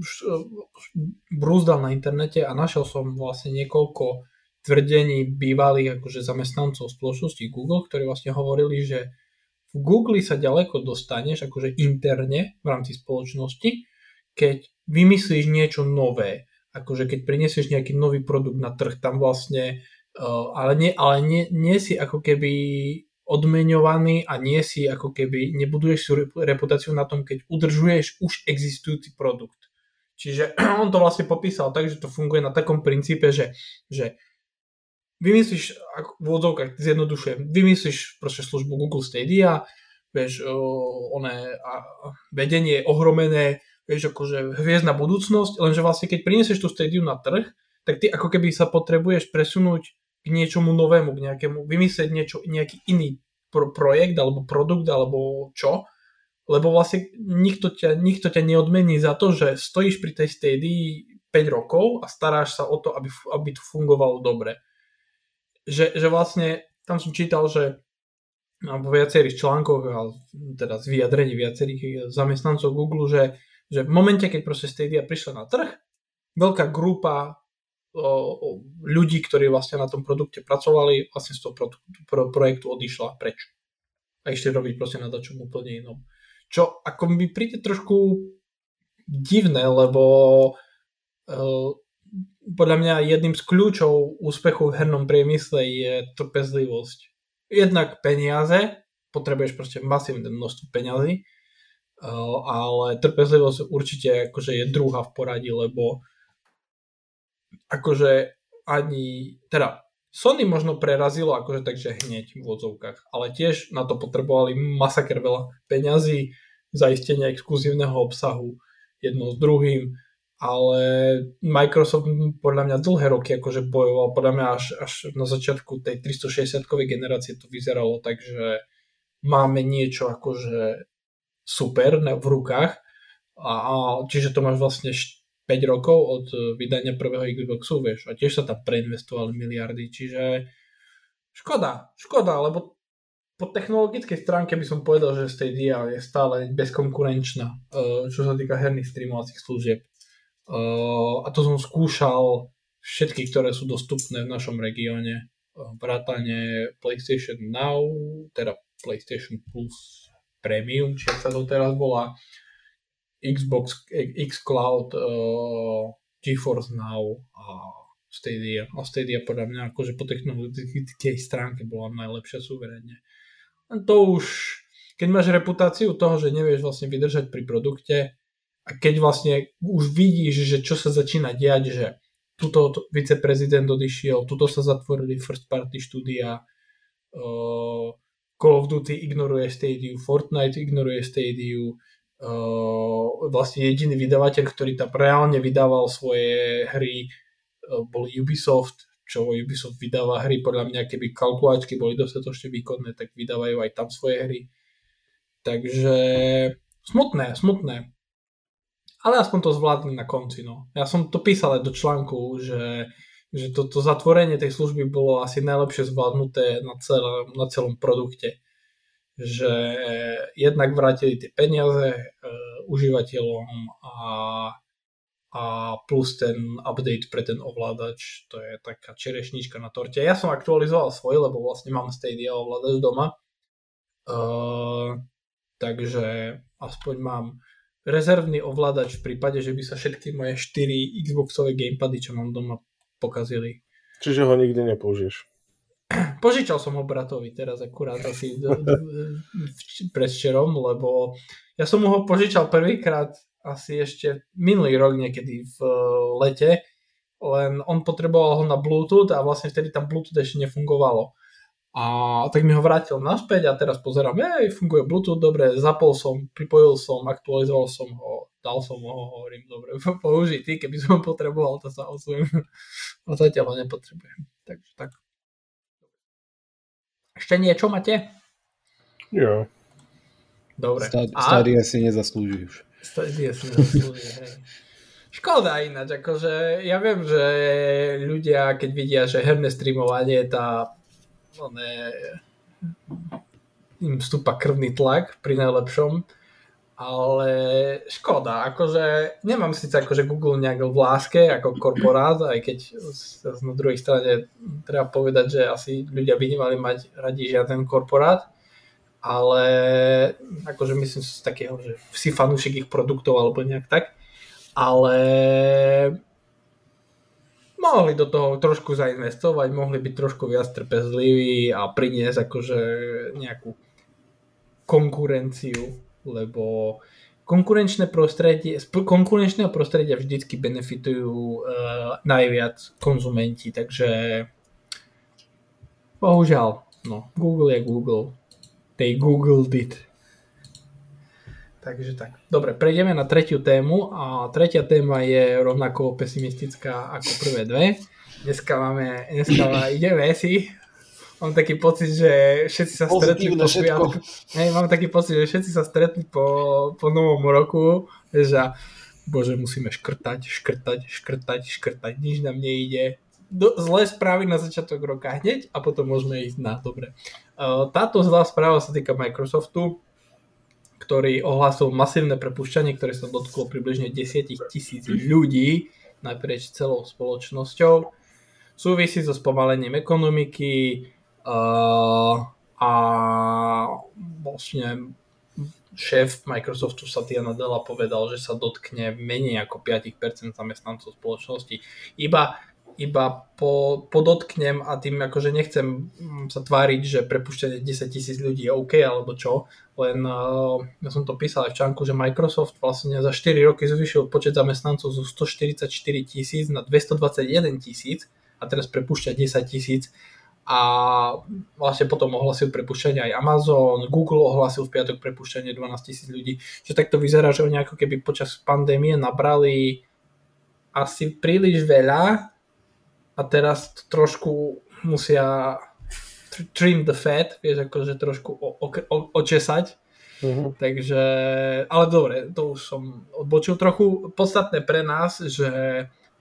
brúzdal na internete a našiel som vlastne niekoľko tvrdení bývalých akože zamestnancov spoločnosti Google, ktorí vlastne hovorili, že v Google sa ďaleko dostaneš akože interne v rámci spoločnosti, keď vymyslíš niečo nové, akože keď prinesieš nejaký nový produkt na trh, tam vlastne, uh, ale, nie, ale nie, nie si ako keby odmeňovaný a nie si ako keby, nebuduješ si reputáciu na tom, keď udržuješ už existujúci produkt. Čiže on to vlastne popísal tak, že to funguje na takom princípe, že, že vymyslíš, v odzovkách zjednodušujem, vymyslíš proste službu Google Stadia, vieš, oné, a vedenie je ohromené, vieš, akože hviezdna budúcnosť, lenže vlastne keď prinesieš tú Stadiu na trh, tak ty ako keby sa potrebuješ presunúť k niečomu novému, k nejakému, vymyslieť niečo, nejaký iný pro, projekt alebo produkt alebo čo, lebo vlastne nikto ťa, nikto ťa neodmení za to, že stojíš pri tej Stadii 5 rokov a staráš sa o to, aby, aby to fungovalo dobre. Že, že vlastne tam som čítal, že vo viacerých článkoch, a teda z vyjadrení viacerých zamestnancov Google, že, že v momente, keď proste Stadia prišla na trh, veľká grupa ľudí, ktorí vlastne na tom produkte pracovali, vlastne z toho pro, pro, projektu odišla preč. A išli robiť proste na dačom úplne inom. Čo ako mi príde trošku divné, lebo uh, podľa mňa jedným z kľúčov úspechu v hernom priemysle je trpezlivosť. Jednak peniaze, potrebuješ proste masívne množstvo peňazí, ale trpezlivosť určite akože je druhá v poradí, lebo akože ani, teda Sony možno prerazilo akože takže hneď v odzovkách, ale tiež na to potrebovali masaker veľa peňazí, zaistenia exkluzívneho obsahu jedno s druhým, ale Microsoft podľa mňa dlhé roky akože bojoval, podľa mňa až, až na začiatku tej 360-kovej generácie to vyzeralo tak, že máme niečo akože super v rukách. A, a čiže to máš vlastne 5 rokov od vydania prvého Xboxu, vieš, a tiež sa tam preinvestovali miliardy, čiže škoda, škoda, lebo po technologickej stránke by som povedal, že Stadia je stále bezkonkurenčná, uh, čo sa týka herných streamovacích služieb. Uh, a to som skúšal všetky, ktoré sú dostupné v našom regióne. Vrátane PlayStation Now, teda PlayStation Plus Premium, či sa to teraz volá, Xbox, xCloud, uh, GeForce Now a Stadia. A Stadia podľa mňa akože po technologickej stránke bola najlepšia suverenne to už, keď máš reputáciu toho, že nevieš vlastne vydržať pri produkte a keď vlastne už vidíš, že čo sa začína diať, že tuto viceprezident odišiel, tuto sa zatvorili first party štúdia, uh, Call of Duty ignoruje Stadia, Fortnite ignoruje Stadia, uh, vlastne jediný vydavateľ, ktorý tam reálne vydával svoje hry, uh, bol Ubisoft, čo Ubisoft vydáva hry, podľa mňa keby kalkulačky boli dostatočne výkonné, tak vydávajú aj tam svoje hry. Takže smutné, smutné. Ale aspoň to zvládli na konci. No. Ja som to písal aj do článku, že, že to, to zatvorenie tej služby bolo asi najlepšie zvládnuté na, celé, na celom produkte. Že jednak vrátili tie peniaze e, užívateľom a a plus ten update pre ten ovládač, to je taká čerešnička na torte. Ja som aktualizoval svoj, lebo vlastne mám Stadia ovládač doma. Uh, takže aspoň mám rezervný ovládač v prípade, že by sa všetky moje 4 Xboxové gamepady, čo mám doma, pokazili. Čiže ho nikdy nepoužiješ? Požičal som ho bratovi teraz akurát asi predvčerom, lebo ja som mu ho požičal prvýkrát asi ešte minulý rok niekedy v eh, lete, len on potreboval ho na Bluetooth a vlastne vtedy tam Bluetooth ešte nefungovalo. A tak mi ho vrátil naspäť a teraz pozerám, hej, funguje Bluetooth, dobre, zapol som, pripojil som, aktualizoval som ho, dal som ho, hovorím, dobre, použitý, keby som ho potreboval, to sa osvojím. A zatiaľ ho nepotrebujem. Takže tak. Ešte niečo máte? Jo. Dobre. Starý a... si nezaslúži už. Škoda ináč, akože ja viem, že ľudia, keď vidia, že herné streamovanie tá one, im vstúpa krvný tlak pri najlepšom, ale škoda, akože nemám síce akože Google nejak v láske ako korporát, aj keď na druhej strane treba povedať, že asi ľudia by nemali mať radi žiaden korporát, ale akože myslím si takého, že si fanúšik ich produktov alebo nejak tak, ale mohli do toho trošku zainvestovať, mohli byť trošku viac trpezliví a priniesť akože nejakú konkurenciu, lebo konkurenčné prostredie, z konkurenčného prostredia vždycky benefitujú uh, najviac konzumenti, takže bohužiaľ, no, Google je Google, They googled it. Takže tak. Dobre, prejdeme na tretiu tému a tretia téma je rovnako pesimistická ako prvé dve. Dneska máme, dneska ideme si. Mám taký pocit, že všetci sa stretli po. Hej, mám taký pocit, že všetci sa stretli po, po novom roku, že bože, musíme škrtať, škrtať, škrtať, škrtať, nič nám nejde. Do, zlé správy na začiatok roka hneď a potom môžeme ísť na dobre. Táto zlá správa sa týka Microsoftu, ktorý ohlásil masívne prepušťanie, ktoré sa dotklo približne 10 tisíc ľudí naprieč celou spoločnosťou. Súvisí so spomalením ekonomiky uh, a vlastne šéf Microsoftu Satya Nadella povedal, že sa dotkne menej ako 5% zamestnancov spoločnosti. Iba iba po, podotknem a tým akože nechcem mm, sa tváriť, že prepušťanie 10 tisíc ľudí je OK alebo čo, len uh, ja som to písal aj v článku, že Microsoft vlastne za 4 roky zvýšil počet zamestnancov zo 144 tisíc na 221 tisíc a teraz prepušťa 10 tisíc. A vlastne potom ohlasil prepušťanie aj Amazon, Google ohlasil v piatok prepušťanie 12 tisíc ľudí, že takto vyzerá, že oni ako keby počas pandémie nabrali asi príliš veľa a teraz trošku musia trim the fat, vieš, akože trošku o, o, o, očesať, Uh-huh. Takže, ale dobre, to už som odbočil trochu. Podstatné pre nás, že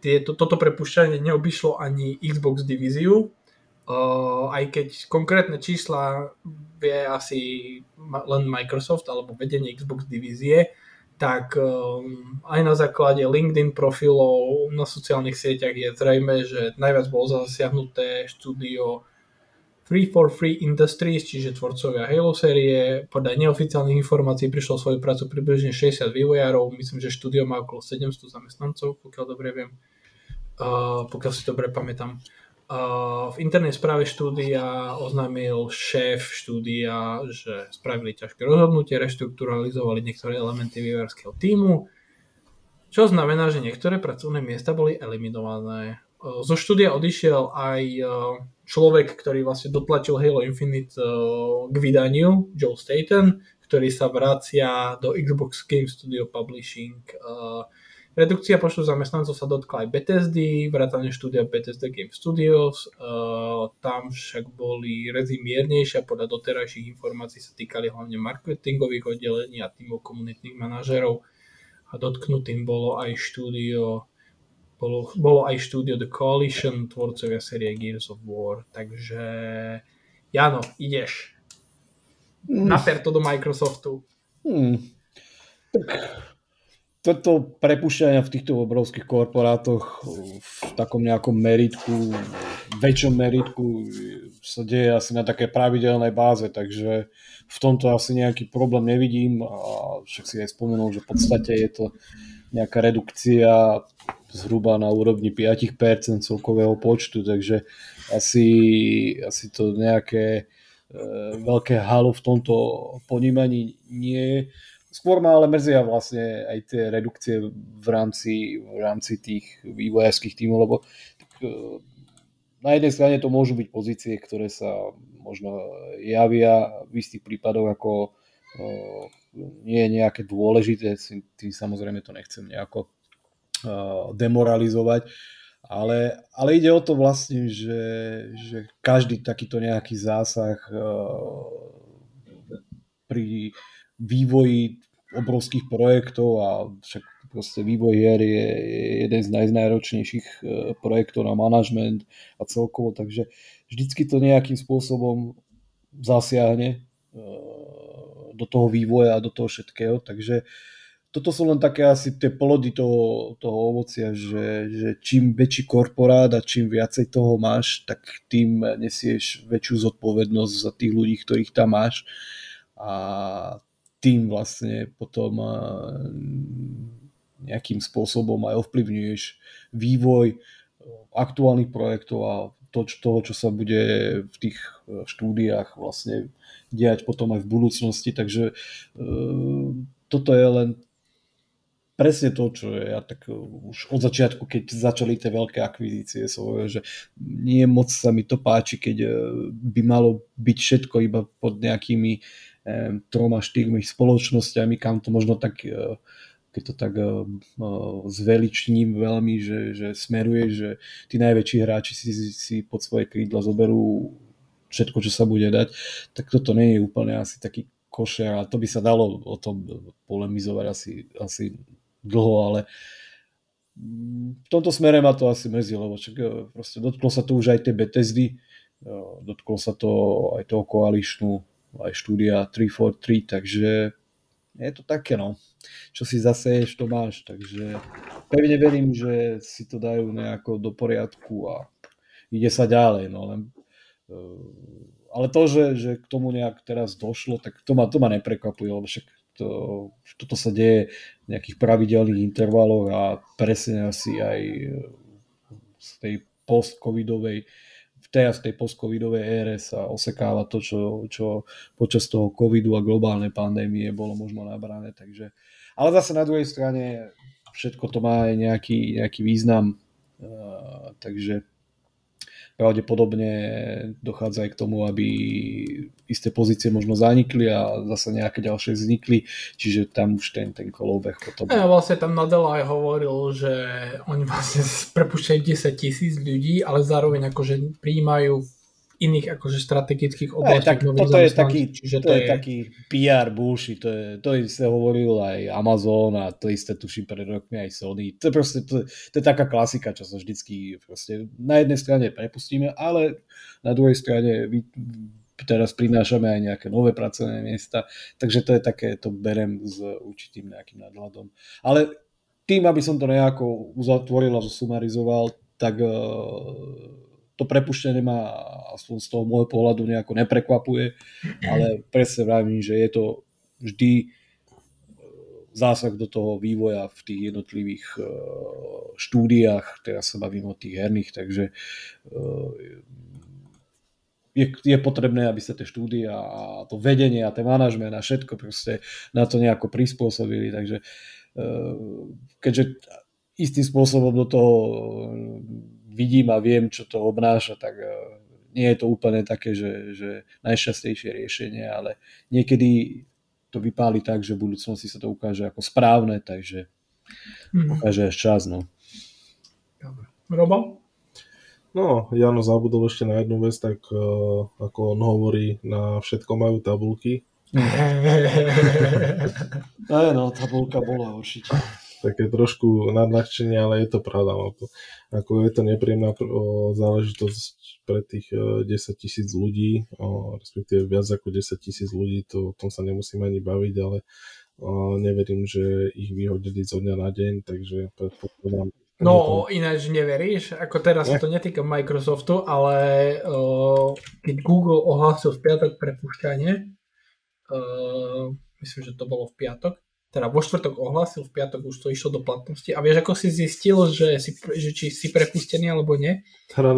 tieto, toto prepušťanie neobyšlo ani Xbox divíziu, uh, aj keď konkrétne čísla vie asi len Microsoft alebo vedenie Xbox divízie, tak um, aj na základe LinkedIn profilov na sociálnych sieťach je zrejme, že najviac bolo zasiahnuté štúdio Free for Free Industries, čiže tvorcovia Halo série. Podľa neoficiálnych informácií prišlo svoju prácu približne 60 vývojárov, myslím, že štúdio má okolo 700 zamestnancov, pokiaľ dobre viem, uh, pokiaľ si dobre pamätám. Uh, v internej správe štúdia oznámil šéf štúdia, že spravili ťažké rozhodnutie, reštrukturalizovali niektoré elementy vývojárskeho týmu, čo znamená, že niektoré pracovné miesta boli eliminované. Uh, zo štúdia odišiel aj uh, človek, ktorý vlastne dotlačil Halo Infinite k vydaniu, Joe Staten, ktorý sa vracia do Xbox Game Studio Publishing. Redukcia počtu zamestnancov sa dotkla aj Bethesdy, vrátane štúdia Bethesda Game Studios. Uh, tam však boli rezy miernejšie a podľa doterajších informácií sa týkali hlavne marketingových oddelení a týmov komunitných manažerov. A dotknutým bolo aj štúdio bolo, bolo aj štúdio The Coalition, tvorcovia série Gears of War, takže Jano, ideš. Mm. Naper to do Microsoftu. Hmm. Toto prepušťania v týchto obrovských korporátoch v takom nejakom meritku, väčšom meritku sa deje asi na také pravidelnej báze, takže v tomto asi nejaký problém nevidím a však si aj spomenul, že v podstate je to nejaká redukcia zhruba na úrovni 5% celkového počtu, takže asi, asi to nejaké e, veľké halo v tomto ponímaní nie je. Skôr ma ale mrzia vlastne aj tie redukcie v rámci, v rámci tých vývojárských tímov, lebo tak, e, na jednej strane to môžu byť pozície, ktoré sa možno javia v istých prípadoch ako e, nie je nejaké dôležité, tým samozrejme to nechcem nejako demoralizovať. Ale, ale ide o to vlastne, že, že každý takýto nejaký zásah pri vývoji obrovských projektov a však proste vývoj hier je jeden z najnáročnejších projektov na manažment a celkovo, takže vždycky to nejakým spôsobom zasiahne do toho vývoja a do toho všetkého, takže toto sú len také asi tie plody toho, toho ovocia, že, že čím väčší korporát a čím viacej toho máš, tak tým nesieš väčšiu zodpovednosť za tých ľudí, ktorých tam máš. A tým vlastne potom nejakým spôsobom aj ovplyvňuješ vývoj aktuálnych projektov a to, toho, čo sa bude v tých e, štúdiách vlastne diať potom aj v budúcnosti. Takže e, toto je len presne to, čo ja tak už od začiatku, keď začali tie veľké akvizície svoje, že nie moc sa mi to páči, keď e, by malo byť všetko iba pod nejakými eh, troma, štyrmi spoločnosťami, kam to možno tak eh, keď to tak uh, zveličním veľmi, že, že smeruje, že tí najväčší hráči si, si pod svoje krídla zoberú všetko, čo sa bude dať, tak toto nie je úplne asi taký košer a to by sa dalo o tom polemizovať asi, asi dlho, ale v tomto smere ma to asi mrzí, lebo čak, e, proste dotklo sa to už aj tej Bethesdy, e, dotklo sa to aj toho koaličnú, aj štúdia 343, takže je to také no. Čo si zaseješ, to máš, takže pevne verím, že si to dajú nejako do poriadku a ide sa ďalej, no len e, ale to, že, že k tomu nejak teraz došlo, tak to ma, to ma neprekvapuje, lebo však to, toto sa deje v nejakých pravidelných intervaloch a presne asi aj z tej post-covidovej v tej a v tej post-covidovej ére sa osekáva to, čo, čo počas toho covidu a globálnej pandémie bolo možno nabrané. Takže, ale zase na druhej strane všetko to má aj nejaký, nejaký význam. Uh, takže pravdepodobne dochádza aj k tomu, aby isté pozície možno zanikli a zase nejaké ďalšie vznikli, čiže tam už ten, ten kolobeh potom... Ja vlastne tam Nadella aj hovoril, že oni vlastne prepušťajú 10 tisíc ľudí, ale zároveň akože prijímajú iných akože strategických oblastí. tak, toto je taký, čiže to, to je, je taký PR bullshit, to, je, to isté hovoril aj Amazon a to isté tuším pred rokmi aj Sony. To je proste, to, to je taká klasika, čo sa vždycky proste na jednej strane prepustíme, ale na druhej strane vy, teraz prinášame aj nejaké nové pracovné miesta, takže to je také, to berem s určitým nejakým nadhľadom. Ale tým, aby som to nejako uzatvoril a zosumarizoval, tak uh, to prepuštenie ma aspoň z toho môjho pohľadu nejako neprekvapuje, ale presne vravím, že je to vždy e, zásah do toho vývoja v tých jednotlivých e, štúdiách, teraz sa bavím o tých herných, takže e, je, je potrebné, aby sa tie štúdie a to vedenie a ten manažment a všetko proste na to nejako prispôsobili, takže keďže istým spôsobom do toho vidím a viem, čo to obnáša, tak e, nie je to úplne také, že, že najšťastnejšie riešenie, ale niekedy to vypáli tak, že v budúcnosti sa to ukáže ako správne, takže mm. ukáže až čas. No. Dobre. Robo? No, Jano zabudol ešte na jednu vec, tak uh, ako on hovorí, na všetko majú tabulky. no, tabulka bola určite také trošku nadľahčenie, ale je to pravda. No to, ako je to nepríjemná záležitosť pre tých 10 e, tisíc ľudí, respektíve viac ako 10 tisíc ľudí, to o tom sa nemusím ani baviť, ale neverím, že ich vyhodili zo dňa na deň, takže predpokladám, No ináč neveríš, ako teraz sa to netýka Microsoftu, ale uh, keď Google ohlásil v piatok prepušťanie, uh, myslím, že to bolo v piatok, teda vo štvrtok ohlásil, v piatok už to išlo do platnosti. A vieš, ako si zistil, že, si, že či si prepustený alebo nie?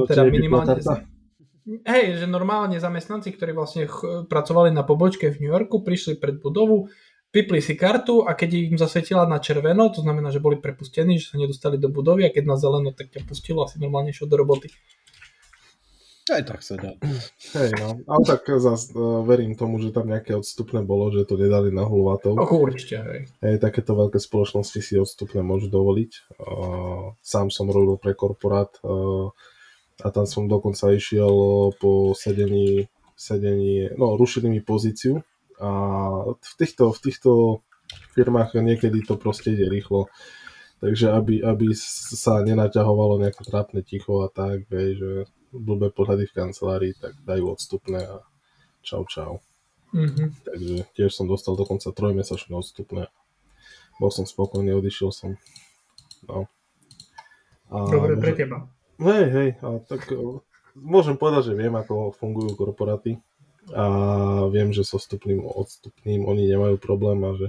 teda minimálne... Hej, že normálne zamestnanci, ktorí vlastne ch- pracovali na pobočke v New Yorku, prišli pred budovu, vypli si kartu a keď im zasvetila na červeno, to znamená, že boli prepustení, že sa nedostali do budovy a keď na zeleno, tak ťa pustilo asi normálne šlo do roboty. Aj tak sa dá. Hej, no. Ale tak zase uh, verím tomu, že tam nejaké odstupné bolo, že to nedali na hulvatov. Ako určite, hej. Hej, takéto veľké spoločnosti si odstupné môžu dovoliť. Uh, sám som robil pre korporát uh, a tam som dokonca išiel po sedení, sedení no, rušili mi pozíciu a v týchto, v týchto firmách niekedy to proste ide rýchlo. Takže aby, aby sa nenaťahovalo nejaké trápne ticho a tak, hej, že blbé pohľady v kancelárii, tak dajú odstupné a čau čau. Mm-hmm. Takže tiež som dostal dokonca trojmesačné odstupné. Bol som spokojný, odišiel som. No. A Dobre môžem... pre teba. Hej, hej, a tak môžem povedať, že viem, ako fungujú korporáty a viem, že so vstupným odstupným oni nemajú problém a že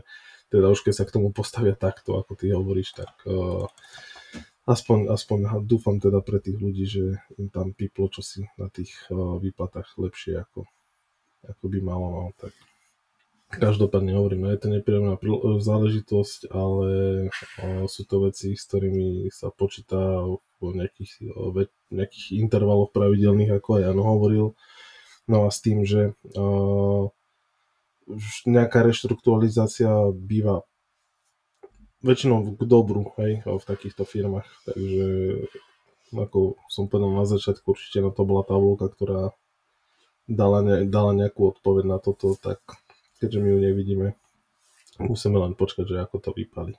teda už keď sa k tomu postavia takto, ako ty hovoríš, tak uh, aspoň, aspoň dúfam teda pre tých ľudí, že im tam piplo čosi na tých uh, výplatách lepšie ako, ako by malo. No, tak každopádne hovorím, je to nepríjemná záležitosť, ale uh, sú to veci, s ktorými sa počíta po nejakých, nejakých intervaloch pravidelných, ako aj Jano hovoril. No a s tým, že nejaká reštrukturalizácia býva väčšinou k dobru, hej, v takýchto firmách. Takže ako som povedal na začiatku, určite na to bola tabulka, ktorá dala, ne, dala nejakú odpoveď na toto, tak keďže my ju nevidíme, musíme len počkať, že ako to vypali.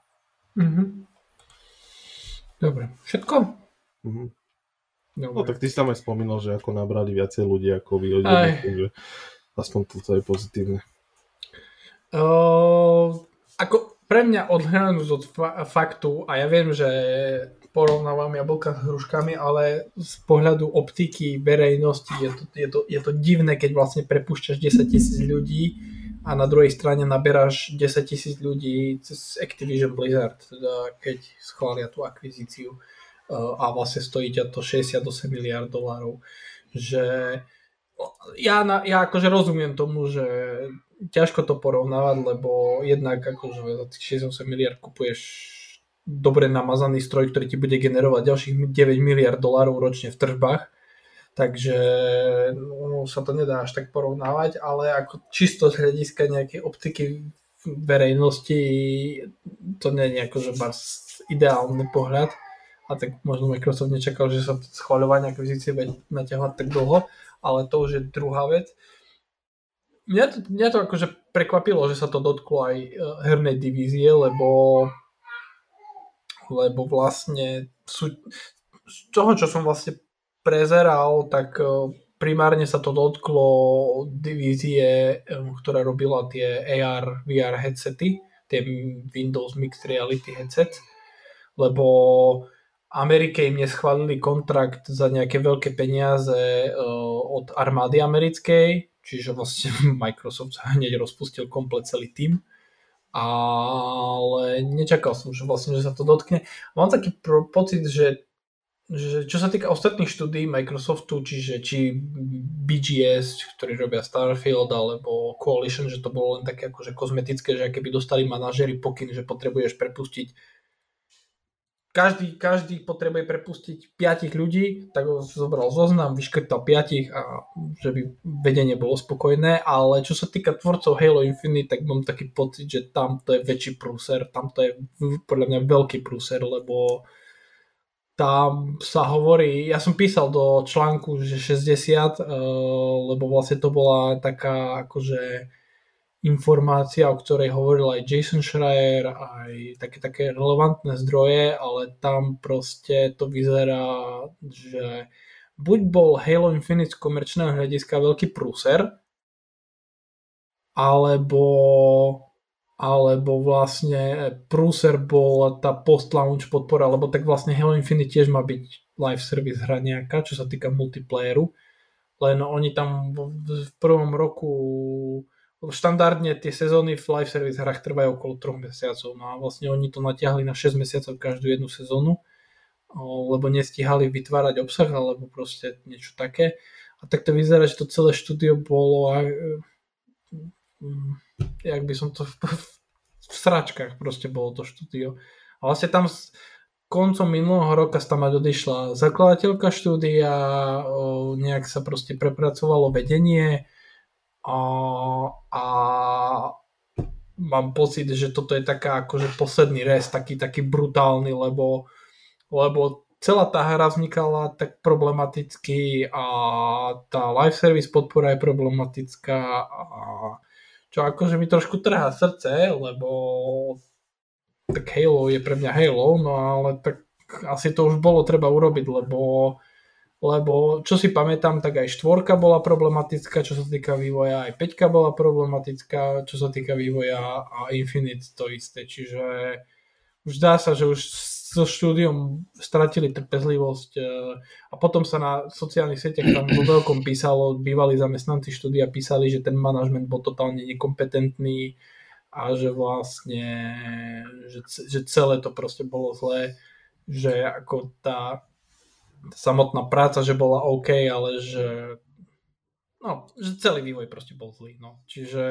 Mm-hmm. Dobre, všetko? Mm-hmm. Dobre. No tak ty si tam aj spomínal, že ako nabrali viacej ľudí, ako vyhodili, že aspoň toto je pozitívne. Uh, ako pre mňa odhľadnúť od fa- faktu, a ja viem, že porovnávam jablka s hruškami, ale z pohľadu optiky verejnosti je to, je to, je to divné, keď vlastne prepúšťaš 10 tisíc ľudí a na druhej strane naberáš 10 tisíc ľudí cez Activision Blizzard, teda keď schvália tú akvizíciu uh, a vlastne stojí ťa to 68 miliard dolárov. Že ja, na, ja akože rozumiem tomu, že ťažko to porovnávať, lebo jednak akože za tých 68 miliard kupuješ dobre namazaný stroj, ktorý ti bude generovať ďalších 9 miliard dolárov ročne v tržbách. Takže no, sa to nedá až tak porovnávať, ale ako čisto z hľadiska nejakej optiky verejnosti to nie je akože ideálny pohľad a tak možno Microsoft nečakal, že sa schváľovanie akvizície bude naťahovať tak dlho, ale to už je druhá vec. Mňa to, mňa to akože prekvapilo, že sa to dotklo aj e, hernej divízie, lebo lebo vlastne sú, z toho, čo som vlastne prezeral, tak e, primárne sa to dotklo divízie, e, ktorá robila tie AR, VR headsety, tie Windows Mixed Reality headsets, lebo Amerike im neschválili kontrakt za nejaké veľké peniaze od armády americkej, čiže vlastne Microsoft hneď rozpustil komplet celý tým ale nečakal som, že vlastne, že sa to dotkne. Mám taký pro, pocit, že, že čo sa týka ostatných štúdí Microsoftu, čiže či BGS, ktorí robia Starfield, alebo Coalition, že to bolo len také akože kozmetické, že keby dostali manažery pokyn, že potrebuješ prepustiť každý, každý potrebuje prepustiť 5 ľudí, tak ho zobral zoznam, vyškrtal 5 a že by vedenie bolo spokojné, ale čo sa týka tvorcov Halo Infinite, tak mám taký pocit, že tam to je väčší prúser, tam to je podľa mňa veľký prúser, lebo tam sa hovorí, ja som písal do článku, že 60, eh, lebo vlastne to bola taká akože informácia, o ktorej hovoril aj Jason Schreier, aj také, také relevantné zdroje, ale tam proste to vyzerá, že buď bol Halo Infinite z komerčného hľadiska veľký prúser, alebo, alebo vlastne prúser bol tá post-launch podpora, lebo tak vlastne Halo Infinite tiež má byť live service hra nejaká, čo sa týka multiplayeru, len oni tam v prvom roku štandardne tie sezóny v live service hrách trvajú okolo 3 mesiacov. No a vlastne oni to natiahli na 6 mesiacov každú jednu sezónu, lebo nestihali vytvárať obsah alebo proste niečo také. A tak to vyzerá, že to celé štúdio bolo aj, mm, jak by som to v, v sračkách proste bolo to štúdio. A vlastne tam koncom minulého roka tam aj odišla zakladateľka štúdia, nejak sa proste prepracovalo vedenie, a, a mám pocit, že toto je taká akože posledný res, taký, taký brutálny, lebo, lebo celá tá hra vznikala tak problematicky a tá live service podpora je problematická a čo akože mi trošku trhá srdce, lebo tak Halo je pre mňa Halo, no ale tak asi to už bolo treba urobiť, lebo lebo čo si pamätám, tak aj štvorka bola problematická, čo sa týka vývoja, aj peťka bola problematická, čo sa týka vývoja a Infinite to isté, čiže už dá sa, že už so štúdiom stratili trpezlivosť e, a potom sa na sociálnych sieťach tam vo veľkom písalo, bývalí zamestnanci štúdia písali, že ten manažment bol totálne nekompetentný a že vlastne, že, že celé to proste bolo zlé, že ako tá samotná práca, že bola OK, ale že no, že celý vývoj proste bol zlý. No. Čiže,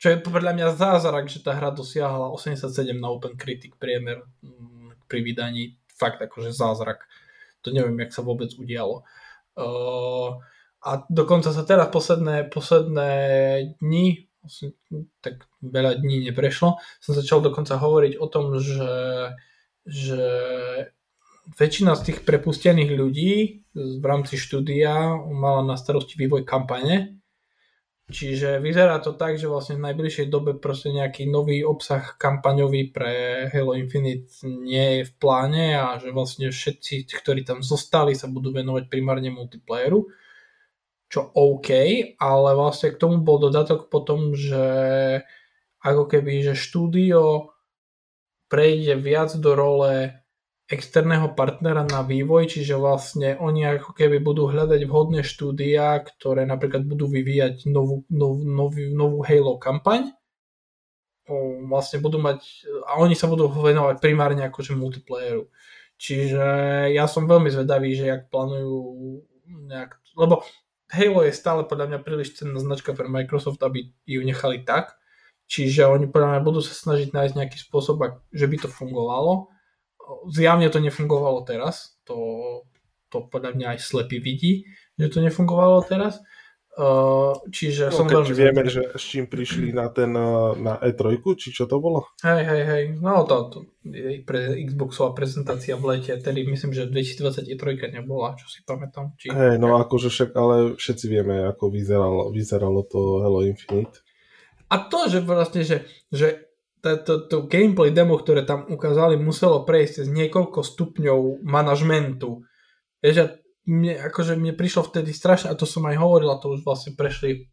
čo je podľa mňa zázrak, že tá hra dosiahla 87 na Open Critic priemer mm, pri vydaní. Fakt akože zázrak. To neviem, jak sa vôbec udialo. A dokonca sa teraz posledné, posledné dni, tak veľa dní neprešlo, som začal dokonca hovoriť o tom, že, že väčšina z tých prepustených ľudí v rámci štúdia mala na starosti vývoj kampane. Čiže vyzerá to tak, že vlastne v najbližšej dobe proste nejaký nový obsah kampaňový pre Halo Infinite nie je v pláne a že vlastne všetci, ktorí tam zostali, sa budú venovať primárne multiplayeru. Čo OK, ale vlastne k tomu bol dodatok potom, že ako keby, že štúdio prejde viac do role externého partnera na vývoj, čiže vlastne oni ako keby budú hľadať vhodné štúdia, ktoré napríklad budú vyvíjať novú, novú, novú, novú Halo kampaň. Vlastne budú mať, a oni sa budú venovať primárne akože multiplayeru. Čiže ja som veľmi zvedavý, že jak plánujú nejak, lebo Halo je stále podľa mňa príliš cenná značka pre Microsoft, aby ju nechali tak. Čiže oni podľa mňa budú sa snažiť nájsť nejaký spôsob, že by to fungovalo zjavne to nefungovalo teraz, to, to podľa mňa aj slepý vidí, že to nefungovalo teraz. Uh, čiže no, som veľmi vieme, že s čím prišli na ten na E3, či čo to bolo? Hej, hej, hej. No to, to je pre Xboxová prezentácia v lete, tedy myslím, že 2020 E3 nebola, čo si pamätám. Či... Hej, no akože však, ale všetci vieme, ako vyzeralo, vyzeralo to Halo Infinite. A to, že vlastne, že, že to, to, gameplay demo, ktoré tam ukázali, muselo prejsť cez niekoľko stupňov manažmentu. Vieš, mne, akože mne prišlo vtedy strašne, a to som aj hovoril, a to už vlastne prešli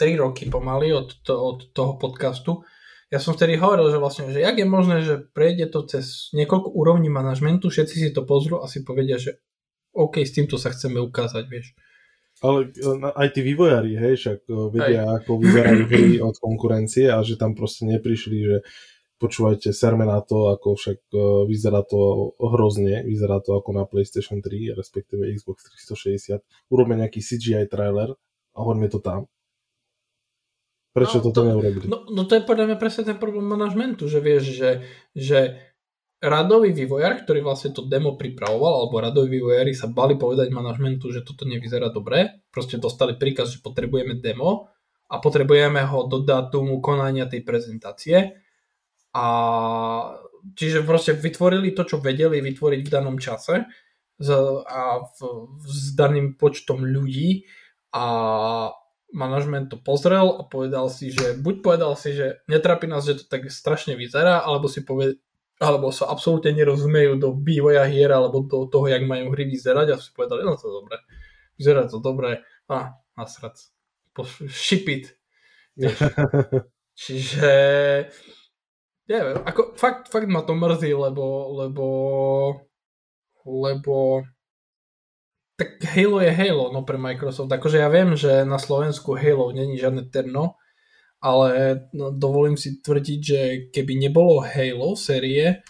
3 roky pomaly od, to, od toho podcastu. Ja som vtedy hovoril, že vlastne, že jak je možné, že prejde to cez niekoľko úrovní manažmentu, všetci si to pozrú a si povedia, že OK, s týmto sa chceme ukázať, vieš. Ale aj tí vývojári, hej, však vedia, aj. ako vyzerajú hry od konkurencie a že tam proste neprišli, že počúvajte, serme na to, ako však uh, vyzerá to hrozne, vyzerá to ako na PlayStation 3, respektíve Xbox 360. Urobme nejaký CGI trailer a hoďme to tam. Prečo no, toto to, neurobili? No, no to je podľa mňa presne ten problém manažmentu, že vieš, že, že radový vývojár, ktorý vlastne to demo pripravoval, alebo radoví vývojári sa bali povedať manažmentu, že toto nevyzerá dobre, proste dostali príkaz, že potrebujeme demo a potrebujeme ho do dátumu konania tej prezentácie. A čiže proste vytvorili to, čo vedeli vytvoriť v danom čase a s daným počtom ľudí. A manažment to pozrel a povedal si, že buď povedal si, že netrapí nás, že to tak strašne vyzerá, alebo si poved, alebo sa absolútne nerozumejú do vývoja hier alebo do toho, jak majú hry vyzerať a si povedali, no to dobre, vyzerá to dobre, a nasrad, ship it. Čiže neviem, ako fakt, fakt ma to mrzí, lebo, lebo, lebo tak Halo je Halo no pre Microsoft. Akože ja viem, že na Slovensku Halo není žiadne terno, ale no, dovolím si tvrdiť, že keby nebolo Halo série,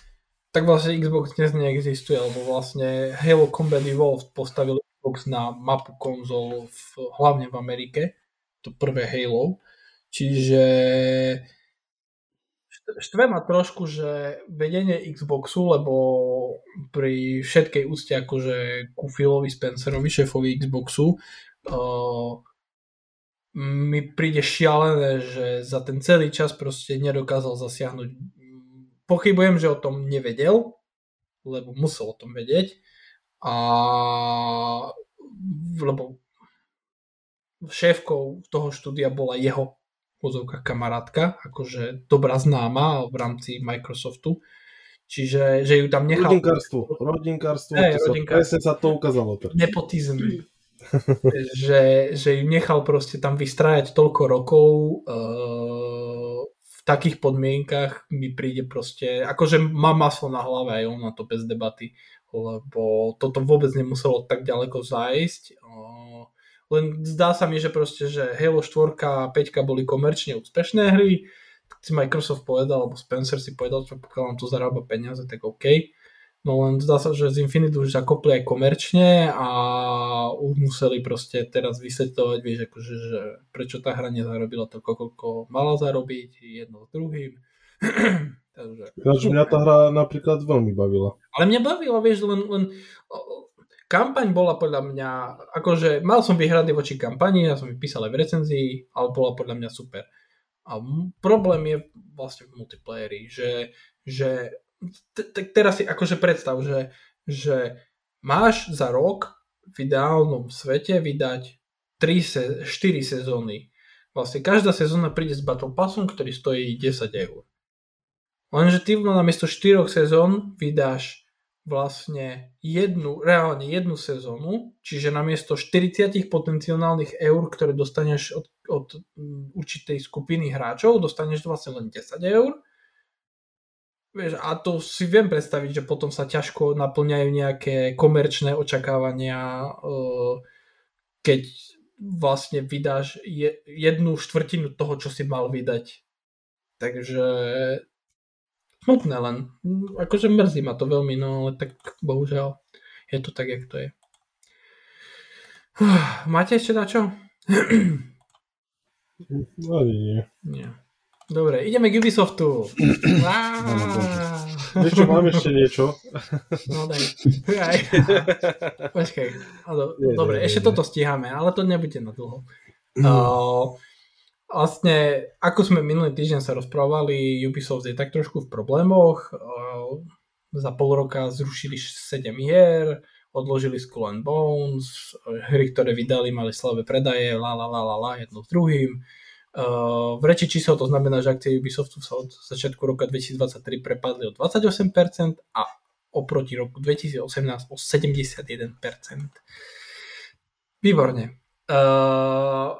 tak vlastne Xbox dnes neexistuje, lebo vlastne Halo Combat Evolved postavil Xbox na mapu konzol v, hlavne v Amerike, to prvé Halo. Čiže štve ma trošku, že vedenie Xboxu, lebo pri všetkej úste akože ku Philovi Spencerovi, šéfovi Xboxu, uh, mi príde šialené, že za ten celý čas proste nedokázal zasiahnuť. Pochybujem, že o tom nevedel, lebo musel o tom vedieť. A lebo šéfkou toho štúdia bola jeho pozovka kamarátka, akože dobrá známa v rámci Microsoftu. Čiže že ju tam nechal... Rodinkárstvo, rodinkárstvo, hey, to rodinkárstvo. Sa, sa to ukázalo. Teraz. Nepotizm. že, že ju nechal proste tam vystrájať toľko rokov uh, v takých podmienkach mi príde proste, akože má maslo na hlave aj na to bez debaty, lebo toto vôbec nemuselo tak ďaleko zájsť. Uh, len zdá sa mi, že proste, že Halo 4 a 5 boli komerčne úspešné hry, tak si Microsoft povedal, alebo Spencer si povedal, že pokiaľ vám to zarába peniaze, tak OK. No len zdá sa, že z Infinity už zakopli aj komerčne a už museli proste teraz vysvetľovať, vieš, akože, že prečo tá hra nezarobila toľko, koľko mala zarobiť, jedno s druhým. Takže... mňa tá hra napríklad veľmi bavila. Ale mňa bavila, vieš, len, len kampaň bola podľa mňa, akože mal som výhrady voči kampani, ja som ich písal aj v recenzii, ale bola podľa mňa super. A problém je vlastne v multiplayeri, že, že teraz si akože predstav, že, že máš za rok v ideálnom svete vydať 3 4 sezóny. Vlastne každá sezóna príde s Battle Passom, ktorý stojí 10 eur. Lenže ty namiesto 4 sezón vydáš vlastne jednu, reálne jednu sezónu, čiže namiesto 40 potenciálnych eur, ktoré dostaneš od, od mm, určitej skupiny hráčov, dostaneš vlastne len 10 eur. Vieš, a to si viem predstaviť, že potom sa ťažko naplňajú nejaké komerčné očakávania, eh, keď vlastne vydáš jednu štvrtinu toho, čo si mal vydať. Takže smutné len. Akože mrzí ma to veľmi, no ale tak bohužiaľ je to tak, jak to je. Máte ešte na čo? No, nie. nie. Dobre, ideme k Ubisoftu. Vieš čo, mám ešte niečo. No daj. Aj. Počkaj. Do, nie, dobre, nie, ešte nie. toto stíhame, ale to nebude na dlho. Mm. Uh, vlastne, ako sme minulý týždeň sa rozprávali, Ubisoft je tak trošku v problémoch. Uh, za pol roka zrušili 7 hier, odložili Skull and Bones, hry, ktoré vydali, mali slabé predaje, la la la la la, jedno s druhým. Uh, v reči čísel to znamená, že akcie Ubisoftu sa od začiatku roka 2023 prepadli o 28% a oproti roku 2018 o 71%. Výborne. Uh,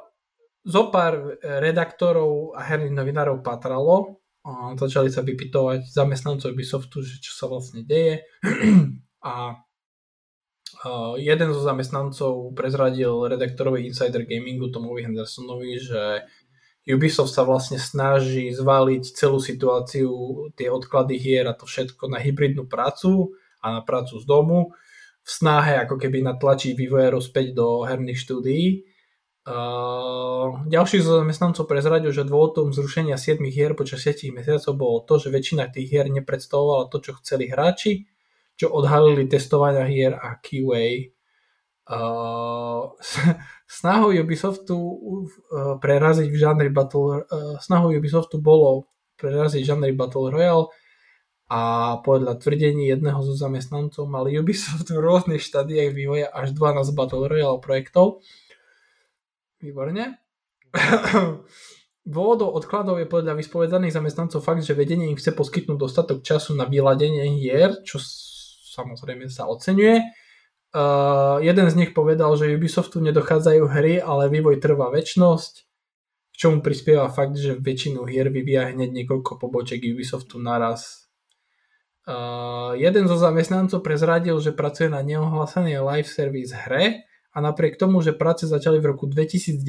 Zopár redaktorov a herných novinárov patralo, uh, začali sa vypitovať zamestnancov Ubisoftu, že čo sa vlastne deje a Uh, jeden zo zamestnancov prezradil redaktorovi Insider Gamingu Tomovi Hendersonovi, že Ubisoft sa vlastne snaží zvaliť celú situáciu, tie odklady hier a to všetko na hybridnú prácu a na prácu z domu v snahe ako keby natlačiť vývojárov späť do herných štúdií. Uh, ďalší zo zamestnancov prezradil, že dôvodom zrušenia 7 hier počas 7 mesiacov bolo to, že väčšina tých hier nepredstavovala to, čo chceli hráči čo odhalili testovania hier a QA. Uh, snahou Ubisoftu uh, preraziť v žánri Battle uh, snahou Ubisoftu bolo preraziť žánri Battle Royale a podľa tvrdení jedného zo zamestnancov mali Ubisoft v rôznych štádiách vývoja až 12 Battle Royale projektov. Výborne. Dôvodov odkladov je podľa vyspovedaných zamestnancov fakt, že vedenie im chce poskytnúť dostatok času na vyladenie hier, čo samozrejme sa oceňuje. Uh, jeden z nich povedal, že Ubisoftu nedochádzajú hry, ale vývoj trvá väčnosť, k čomu prispieva fakt, že väčšinu hier vyvíja hneď niekoľko pobočiek Ubisoftu naraz. Uh, jeden zo zamestnancov prezradil, že pracuje na neohlásenej live service hre a napriek tomu, že práce začali v roku 2019,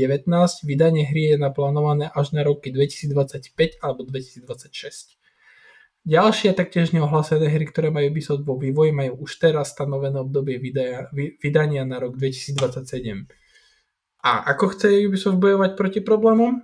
vydanie hry je naplánované až na roky 2025 alebo 2026. Ďalšie taktiež neohlásené hry, ktoré majú Ubisoft vo vývoji, majú už teraz stanovené obdobie vydania, vydania na rok 2027. A ako chce Ubisoft bojovať proti problémom?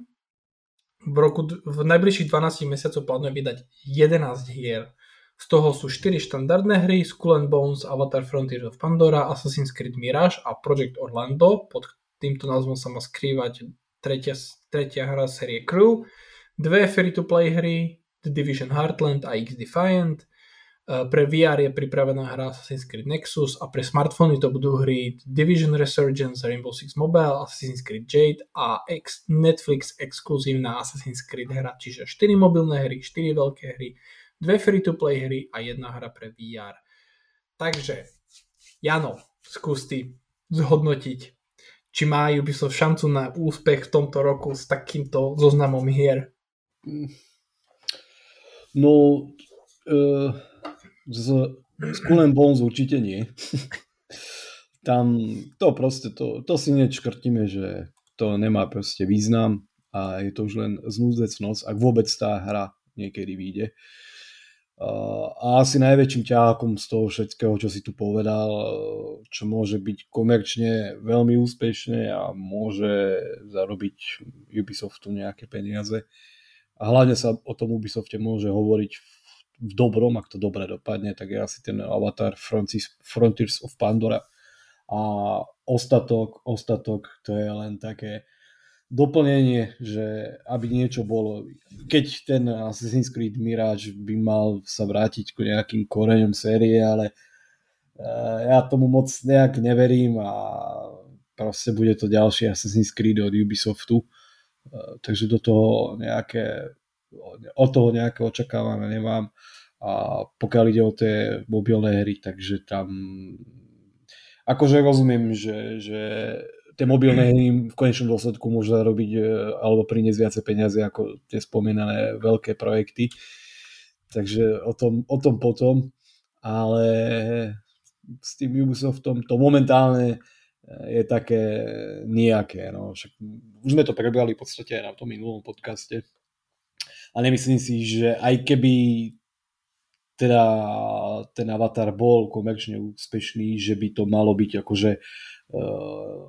V, roku, v najbližších 12 mesiacoch plánuje vydať 11 hier. Z toho sú 4 štandardné hry, Skull and Bones, Avatar Frontiers of Pandora, Assassin's Creed Mirage a Project Orlando. Pod týmto názvom sa má skrývať tretia, tretia hra série Crew. Dve free-to-play hry, The Division Heartland a X Defiant. E, pre VR je pripravená hra Assassin's Creed Nexus a pre smartfóny to budú hry Division Resurgence, Rainbow Six Mobile, Assassin's Creed Jade a ex- Netflix exkluzívna Assassin's Creed hra, čiže 4 mobilné hry, 4 veľké hry, 2 free-to-play hry a jedna hra pre VR. Takže, Jano, skús ty zhodnotiť, či má Ubisoft šancu na úspech v tomto roku s takýmto zoznamom hier. Mm. No, uh, z Skull and Bones určite nie. Tam to proste, to, to si nečkrtíme, že to nemá proste význam a je to už len znúzecnosť, ak vôbec tá hra niekedy vyjde. A asi najväčším ťahákom z toho všetkého, čo si tu povedal, čo môže byť komerčne veľmi úspešné a môže zarobiť Ubisoftu nejaké peniaze, a hlavne sa o tom Ubisofte môže hovoriť v dobrom, ak to dobre dopadne, tak je asi ten Avatar Frontiers of Pandora. A ostatok, ostatok to je len také doplnenie, že aby niečo bolo, keď ten Assassin's Creed Mirage by mal sa vrátiť k nejakým koreňom série, ale eh, ja tomu moc nejak neverím a proste bude to ďalší Assassin's Creed od Ubisoftu takže do toho nejaké, od toho nejaké očakávania nemám a pokiaľ ide o tie mobilné hry, takže tam akože rozumiem, že, že tie mobilné hry v konečnom dôsledku môžu zarobiť eh, alebo priniesť viacej peniaze ako tie spomínané veľké projekty. Takže o tom, o tom potom, ale s tým Ubisoftom to momentálne je také nejaké. No. Však už sme to prebrali v podstate aj na tom minulom podcaste. A nemyslím si, že aj keby teda ten avatar bol komerčne úspešný, že by to malo byť akože uh,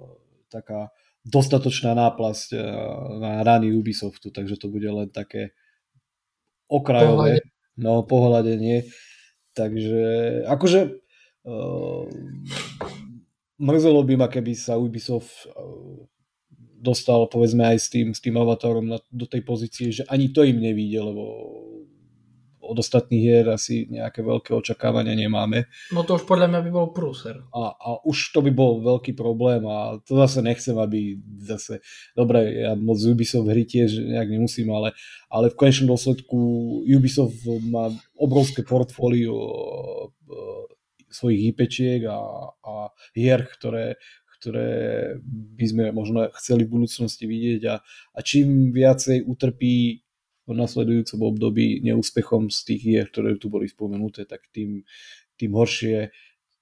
taká dostatočná náplasť uh, na rany Ubisoftu, takže to bude len také okrajové, no pohľadenie takže akože uh, mrzelo by ma, keby sa Ubisoft uh, dostal povedzme aj s tým, s tým avatarom na, do tej pozície, že ani to im nevíde, lebo od ostatných hier asi nejaké veľké očakávania nemáme. No to už podľa mňa by bol prúser. A, a už to by bol veľký problém a to zase nechcem, aby zase, dobre, ja moc Ubisoft hry tiež nejak nemusím, ale, ale v konečnom dôsledku Ubisoft má obrovské portfólio e, svojich IPčiek a hier, ktoré, ktoré by sme možno chceli v budúcnosti vidieť a, a čím viacej utrpí v nasledujúcom období neúspechom z tých hier, ktoré tu boli spomenuté, tak tým, tým horšie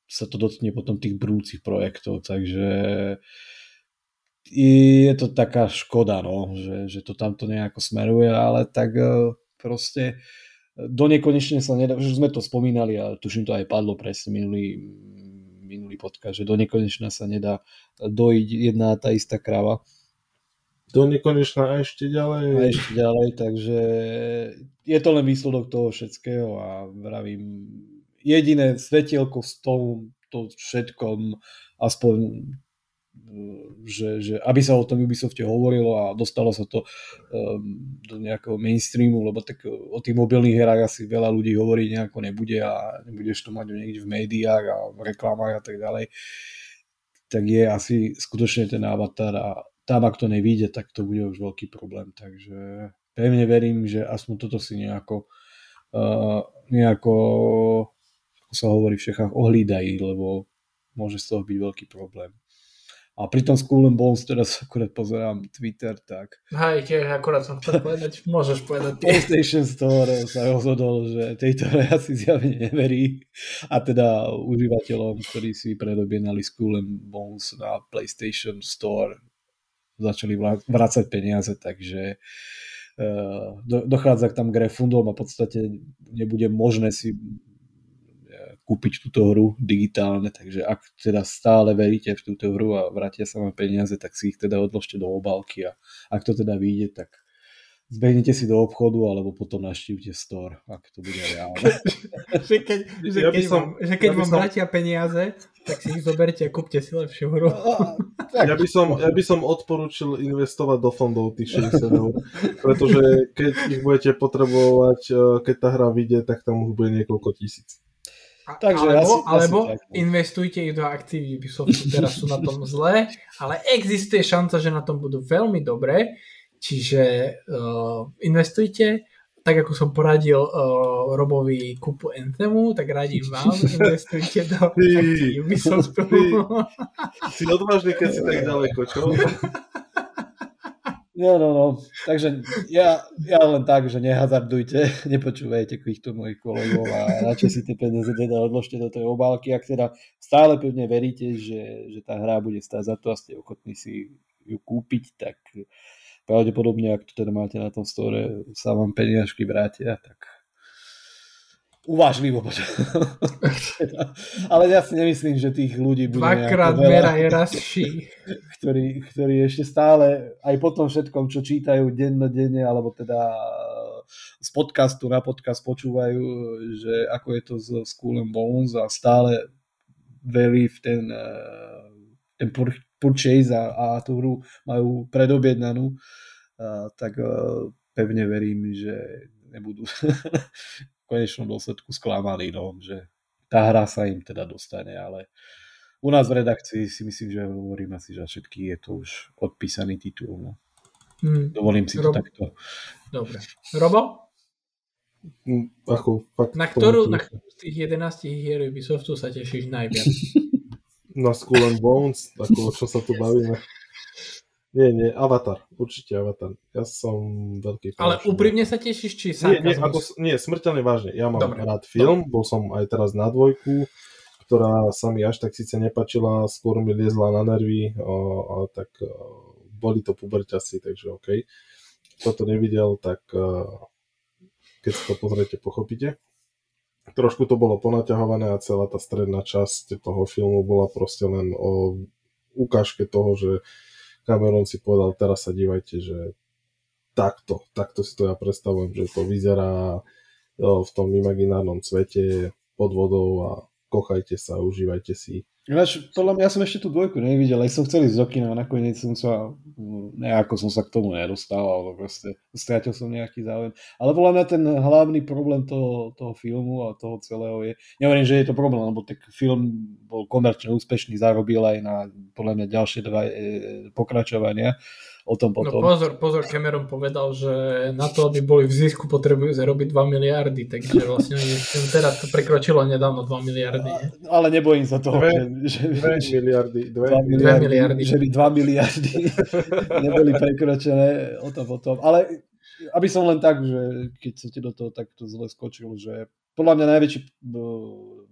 sa to dotkne potom tých brúcich projektov, takže je to taká škoda, no, že, že to tamto nejako smeruje, ale tak e, proste do nekonečne sa nedá, že sme to spomínali a tuším to aj padlo presne minulý, minulý podcast, že do nekonečna sa nedá dojiť jedna tá istá kráva do nekonečna a ešte ďalej. A ešte ďalej, takže je to len výsledok toho všetkého a vravím, jediné svetielko s tom, to všetkom, aspoň že, že aby sa o tom Ubisofte hovorilo a dostalo sa to um, do nejakého mainstreamu, lebo tak o tých mobilných hrách asi veľa ľudí hovorí nejako nebude a nebudeš to mať niekde v médiách a v reklamách a tak ďalej, tak je asi skutočne ten avatar a tam ak to nevíde, tak to bude už veľký problém. Takže pevne verím, že aspoň toto si nejako, uh, nejako ako sa hovorí v Čechách, ohlídají, lebo môže z toho byť veľký problém. A pri tom School and Bones teraz akurát pozerám Twitter, tak... Hej, tiež akurát som chcel povedať, môžeš povedať. PlayStation Store sa rozhodol, že tejto asi zjavne neverí a teda užívateľom, ktorí si predobjenali School and Bones na PlayStation Store začali vrácať peniaze, takže eh, dochádza k tam k refundom a v podstate nebude možné si kúpiť túto hru digitálne, takže ak teda stále veríte v túto hru a vrátia sa vám peniaze, tak si ich teda odložte do obálky a ak to teda vyjde, tak zbehnite si do obchodu alebo potom naštívte store, ak to bude reálne. že keď, že ja keď, som, vám, že keď ja vám som... vrátia peniaze, tak si ich zoberte a kúpte si lepšiu hru. ja, by som, ja by som odporučil investovať do fondov tých 60 eur, pretože keď ich budete potrebovať, eh, keď tá hra vyjde, tak tam už bude niekoľko tisíc. Takže alebo, asi, alebo asi tak. investujte ich do aktív Ubisoftu, teraz sú na tom zle, ale existuje šanca, že na tom budú veľmi dobré Čiže uh, investujte, tak ako som poradil uh, Robovi kúpu Anthemu, tak radím vám, investujte do Ubisoftu. Si odvážny, keď si tak ďaleko, čo? No, no, no. Takže ja, ja len tak, že nehazardujte, nepočúvajte týchto mojich kolegov a radšej si tie peniaze teda odložte do tej obálky, ak teda stále pevne veríte, že, že tá hra bude stáť za to a ste ochotní si ju kúpiť, tak pravdepodobne, ak to teda máte na tom store, sa vám peniažky vrátia, tak uvážlivo. Ale ja si nemyslím, že tých ľudí bude Dvakrát veľa, je raz ktorí, ktorí ešte stále, aj po tom všetkom, čo čítajú dennodenne, alebo teda z podcastu na podcast počúvajú, že ako je to s School and Bones a stále verí v ten, eh, ten purchase a, a tú hru majú predobjednanú, a, tak a, pevne verím, že nebudú konečnom dôsledku sklamaní, no, že tá hra sa im teda dostane, ale u nás v redakcii si myslím, že hovorím asi, že všetky je to už odpísaný titul. No. Hmm. Dovolím si Rob... to takto. Dobre. Robo? Mm, ako, fakt, na ktorú na z tých 11 hier Ubisoftu sa tešíš najviac? na Skull and Bones, ako o čo sa tu bavíme. Nie, nie, Avatar, určite Avatar. Ja som veľký fan. Ale úprimne sa tešíš, či sa... Nie, nie, ako, nie, smrteľne vážne. Ja mám Dobre. rád film, Dobre. bol som aj teraz na dvojku, ktorá sa mi až tak síce nepačila, skôr mi liezla na nervy, a, a tak a, boli to puberťasi, takže OK. Kto to nevidel, tak a, keď si to pozriete, pochopíte trošku to bolo ponaťahované a celá tá stredná časť toho filmu bola proste len o ukážke toho, že Cameron si povedal, teraz sa dívajte, že takto, takto si to ja predstavujem, že to vyzerá v tom imaginárnom svete, pod vodou a kochajte sa, užívajte si. Ináč, podľa mňa ja som ešte tú dvojku nevidel, aj som chcel ísť do kina, nakoniec som sa, nejako som sa k tomu nedostal, alebo proste strátil som nejaký záujem. Ale podľa mňa ten hlavný problém toho, toho filmu a toho celého je, nehovorím, že je to problém, lebo tak film bol komerčne úspešný, zarobil aj na podľa mňa ďalšie dva e, pokračovania, o tom No potom. pozor, pozor, Cameron povedal, že na to, aby boli v zisku, potrebujú zarobiť 2 miliardy, takže vlastne teraz to prekročilo nedávno 2 miliardy. Ale nebojím sa toho, Dve- že, že, Dve že miliardy, dve, dva miliardy, miliardy. že by 2 miliardy neboli prekročené o tom potom. Ale aby som len tak, že keď som ti do toho takto zle skočil, že podľa mňa najväčší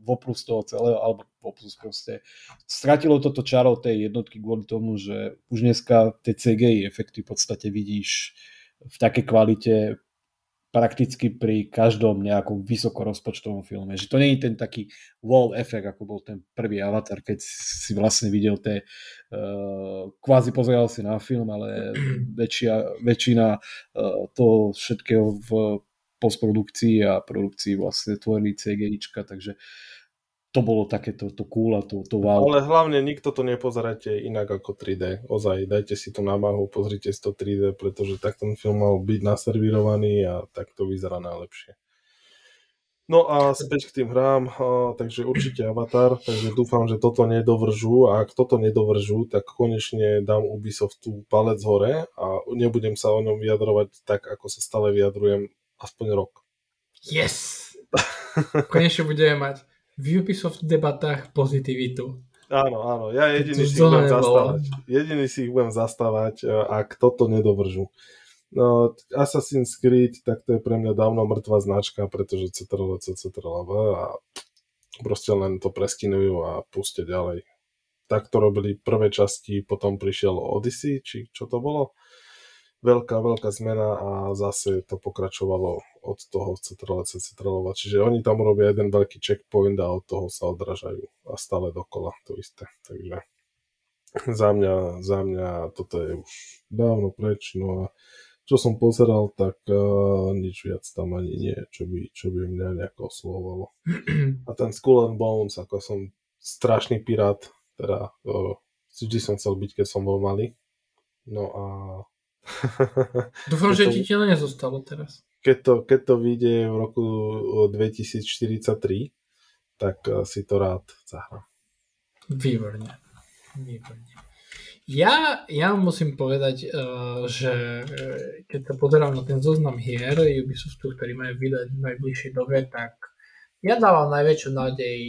eh, voplus toho celého, alebo voplus proste, stratilo toto čaro tej jednotky kvôli tomu, že už dneska tie CGI efekty v podstate vidíš v takej kvalite prakticky pri každom nejakom vysokorozpočtovom filme. Že to nie je ten taký wow efekt, ako bol ten prvý Avatar, keď si vlastne videl tie, uh, kvázi pozeral si na film, ale väčšia, väčšina uh, toho všetkého v postprodukcii a produkcii vlastne tvorili CGIčka, takže to bolo takéto to cool a to, to wow. Ale hlavne nikto to nepozerajte inak ako 3D. Ozaj, dajte si to námahu, pozrite si to 3D, pretože tak ten film mal byť naservírovaný a tak to vyzerá najlepšie. No a späť k tým hrám, takže určite Avatar, takže dúfam, že toto nedoveržú a ak toto nedoveržú, tak konečne dám Ubisoftu palec hore a nebudem sa o ňom vyjadrovať tak, ako sa stále vyjadrujem aspoň rok. Yes! Konečne budeme mať v Ubisoft debatách pozitivitu. Áno, áno, ja jediný si ich budem zastávať. Jediný si ich budem zastávať, ak toto nedovržu. No, Assassin's Creed, tak to je pre mňa dávno mŕtva značka, pretože CTRL-C, CTRL-V a proste len to preskinujú a pustia ďalej. Tak to robili prvé časti, potom prišiel Odyssey, či čo to bolo? Veľká, veľká zmena a zase to pokračovalo od toho CTRL-C, CTRL-V. Čiže oni tam robia jeden veľký checkpoint a od toho sa odrážajú a stále dokola to isté. Takže za mňa, za mňa toto je už dávno preč, no a čo som pozeral, tak uh, nič viac tam ani nie, čo by, čo by mňa nejako oslovovalo. A ten Skull and Bones, ako som strašný pirát, teda uh, vždy som chcel byť, keď som bol malý. No a Dúfam, že to- ti to nezostalo teraz. keď to, keď to vyjde v roku 2043, tak si to rád zahrám. Výborne. Výborne. Ja, ja musím povedať, uh, že uh, keď sa pozerám na ten zoznam hier Ubisoftu, ktorý majú vydať v najbližšej dobe, tak ja dávam najväčšiu nádej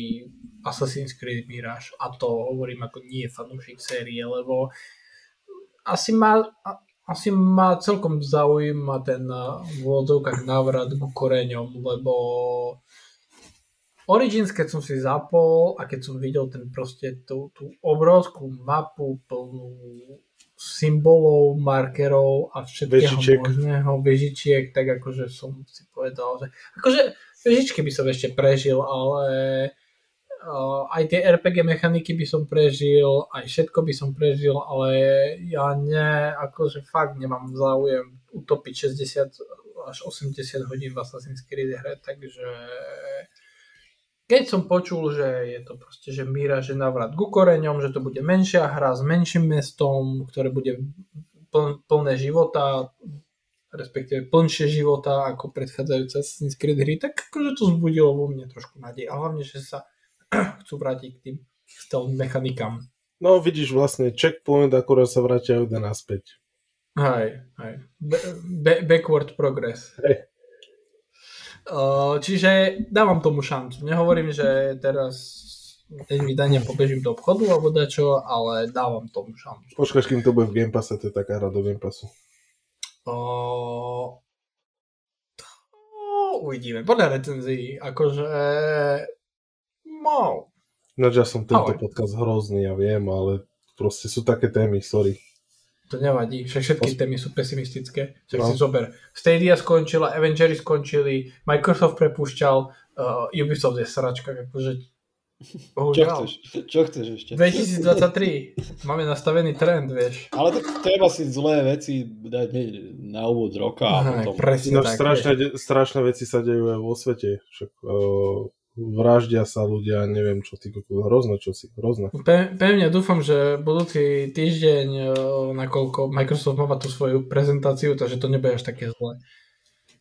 Assassin's Creed Mirage a to hovorím ako nie fanúšik série, lebo asi a- asi ma celkom zaujíma ten uh, v úvodzovkách návrat ku koreňom, lebo Origins, keď som si zapol a keď som videl ten proste tú, tú obrovskú mapu plnú symbolov, markerov a všetkého Vežičiek. možného, vežičiek, tak akože som si povedal, že akože vežičky by som ešte prežil, ale aj tie RPG mechaniky by som prežil, aj všetko by som prežil, ale ja ne, akože fakt nemám záujem utopiť 60 až 80 hodín v Assassin's Creed hre, takže keď som počul, že je to proste, že Míra, že navrat ku koreňom, že to bude menšia hra s menším mestom, ktoré bude pln, plné života, respektíve plnšie života ako predchádzajúce Assassin's Creed hry, tak akože to zbudilo vo mne trošku nádej. A hlavne, že sa chcú vrátiť k tým stealth mechanikám. No vidíš vlastne checkpoint, akurát sa vracia jeden naspäť. Hej, hej. Be- backward progress. Hej. Uh, čiže dávam tomu šancu. Nehovorím, že teraz deň vydania pobežím do obchodu alebo dačo, ale dávam tomu šancu. Počkáš, kým to bude v Game Passe, to je taká hra do Game Passu. Uh, to uvidíme. Podľa recenzií, akože no, Ináč ja som tento Ale. podcast hrozný, ja viem, ale proste sú také témy, sorry. to nevadí. Však všetky témy sú pesimistické. Však No. si zober. Stadia skončila, Avengery skončili, Microsoft prepúšťal, uh, Ubisoft je sračka, akože Čo bohužiaľ. chceš? Čo chceš ešte? 2023. Máme nastavený trend, vieš. Ale tak treba si zlé veci dať na úvod roka a potom... presne Ináč tak. strašné, vieš. strašné veci sa dejú aj vo svete. Však, uh, vraždia sa ľudia, neviem čo, ty hrozné čo si, hrozné. Pe, pevne dúfam, že budúci týždeň, e, nakoľko Microsoft má tú svoju prezentáciu, takže to nebude až také zlé.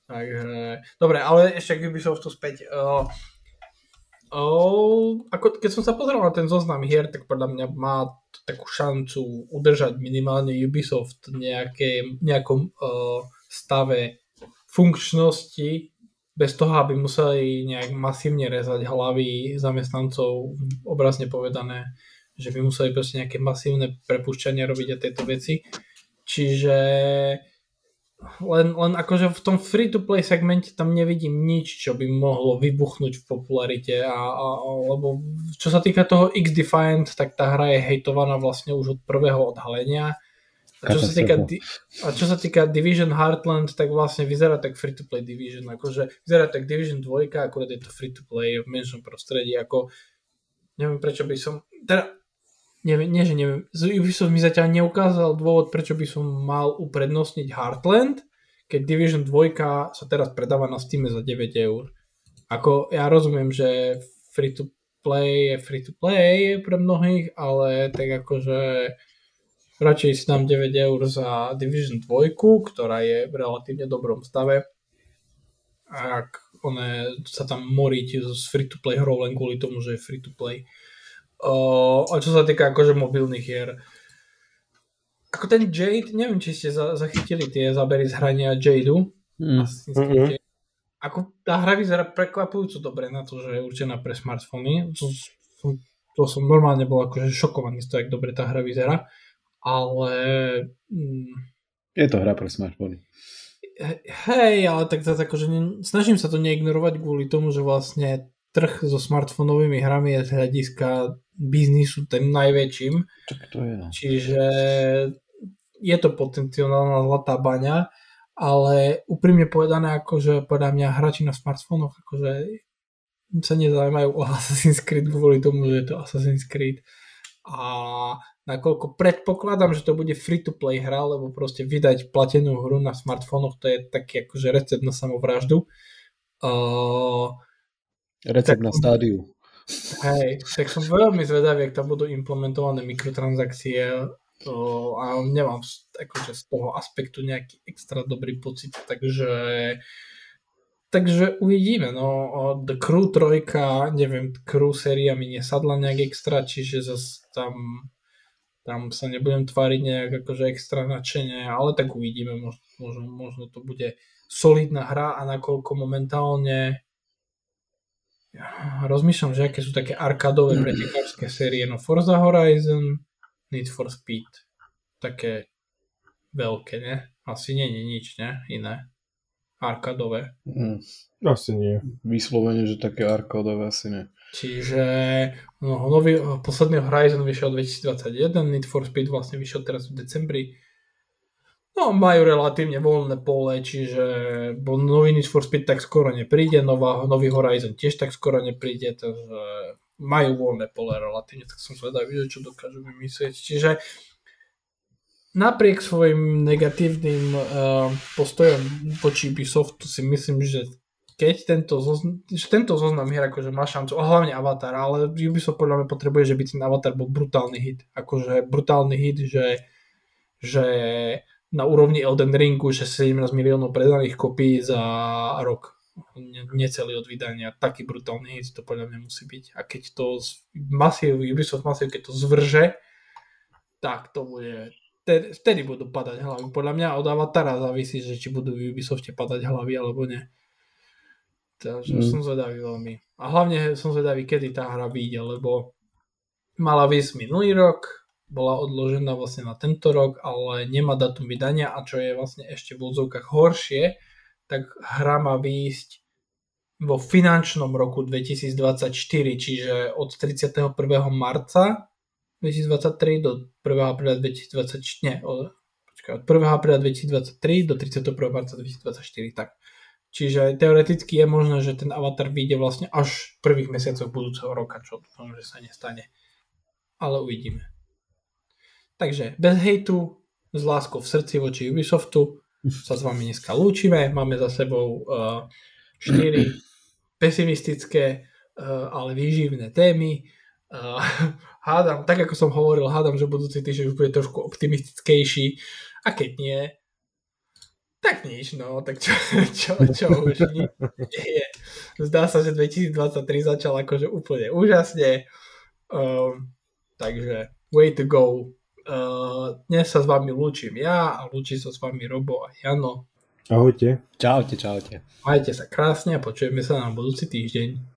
Takže, dobre, ale ešte k Ubisoftu späť. Uh, uh, ako, keď som sa pozrel na ten zoznam hier, tak podľa mňa má takú šancu udržať minimálne Ubisoft nejaké, nejakom uh, stave funkčnosti bez toho, aby museli nejak masívne rezať hlavy zamestnancov, obrazne povedané, že by museli proste nejaké masívne prepušťania robiť a tieto veci. Čiže len, len akože v tom free-to-play segmente tam nevidím nič, čo by mohlo vybuchnúť v popularite a, a, lebo čo sa týka toho X-Defiant, tak tá hra je hejtovaná vlastne už od prvého odhalenia a čo, sa týka, a čo sa týka Division Heartland, tak vlastne vyzerá tak free-to-play Division, akože vyzerá tak Division 2, akurát je to free-to-play v menšom prostredí, ako neviem prečo by som, teda neviem, nie že neviem, Ubisoft mi zatiaľ neukázal dôvod, prečo by som mal uprednostniť Heartland, keď Division 2 sa teraz predáva na Steam za 9 eur. Ako ja rozumiem, že free-to-play je free-to-play pre mnohých, ale tak akože radšej si dám 9 eur za Division 2, ktorá je v relatívne dobrom stave. Ak one sa tam moríte z free-to-play hrou len kvôli tomu, že je free-to-play. Uh, a čo sa týka akože mobilných hier, ako ten Jade, neviem, či ste za, zachytili tie zábery z hrania Jadeu. Mm. Mm-hmm. Ako tá hra vyzerá prekvapujúco dobre na to, že je určená pre smartfóny. To, to, to som normálne bol akože šokovaný z toho, jak dobre tá hra vyzerá ale... Mm, je to hra pre smartfóny. Hej, ale tak zase akože ne, snažím sa to neignorovať kvôli tomu, že vlastne trh so smartfónovými hrami je z hľadiska biznisu ten najväčším. Tak to je. No. Čiže je to potenciálna zlatá baňa, ale úprimne povedané, akože podľa mňa hráči na smartfónoch akože sa nezaujímajú o Assassin's Creed kvôli tomu, že je to Assassin's Creed. A nakoľko predpokladám, že to bude free-to-play hra, lebo proste vydať platenú hru na smartfónoch, to je taký akože recept na samovraždu. Uh, recept tak, na stádiu. Hej, tak som veľmi zvedavý, ak tam budú implementované mikrotransakcie uh, a nemám akože z toho aspektu nejaký extra dobrý pocit, takže takže uvidíme, no The Crew 3, neviem, Crew séria mi nesadla nejak extra, čiže zase tam tam sa nebudem tváriť nejak akože extra nadšenie, ale tak uvidíme, možno, možno, možno to bude solidná hra a nakoľko momentálne ja, rozmýšľam, že aké sú také arkádové pretekárske série, no Forza Horizon, Need for Speed, také veľké, ne? Asi nie je nič, ne? Iné. Arkádové. Mm. Asi nie. Vyslovene, že také arkádové asi nie. Čiže no, nový, posledný Horizon vyšiel 2021, Need for Speed vlastne vyšiel teraz v decembri. No, majú relatívne voľné pole, čiže bo nový Need for Speed tak skoro nepríde, nová, nový Horizon tiež tak skoro nepríde, takže majú voľné pole relatívne, tak som zvedavý, že čo dokážu vymyslieť. Čiže napriek svojim negatívnym uh, postojom voči Ubisoftu si myslím, že keď tento, zoznam, že tento zoznam hier akože má šancu, a hlavne Avatar, ale Ubisoft podľa mňa potrebuje, že by ten Avatar bol brutálny hit, akože brutálny hit, že, že na úrovni Elden Ringu, že 17 miliónov predaných kopí za rok, necelý od vydania, taký brutálny hit to podľa mňa musí byť. A keď to masív, Ubisoft masív, keď to zvrže, tak to bude vtedy, vtedy budú padať hlavy. Podľa mňa od Avatara závisí, že či budú v Ubisofte padať hlavy alebo nie. Takže mm. som zvedavý veľmi. A hlavne som zvedavý, kedy tá hra vyjde, lebo mala výsť minulý rok, bola odložená vlastne na tento rok, ale nemá datum vydania a čo je vlastne ešte v úzovkách horšie, tak hra má výjsť vo finančnom roku 2024, čiže od 31. marca 2023 do 1. apríla 2024, nie, od, počkaj, od 1. apríla 2023 do 31. marca 2024, tak. Čiže teoreticky je možné, že ten avatar vyjde vlastne až v prvých mesiacoch budúceho roka, čo dúfam, že sa nestane. Ale uvidíme. Takže bez hejtu, s láskou v srdci voči Ubisoftu sa s vami dneska lúčime. Máme za sebou uh, 4 pesimistické ale výživné témy. Uh, hádam, tak ako som hovoril, hádam, že budúci týždeň už bude trošku optimistickejší a keď nie, tak nič, no, tak čo, čo, čo už nie je. Zdá sa, že 2023 začal akože úplne úžasne, um, takže way to go. Uh, dnes sa s vami lúčim ja a lúči sa s vami Robo a Jano. Ahojte. Čaute, čaute. Majte sa krásne a počujeme sa na budúci týždeň.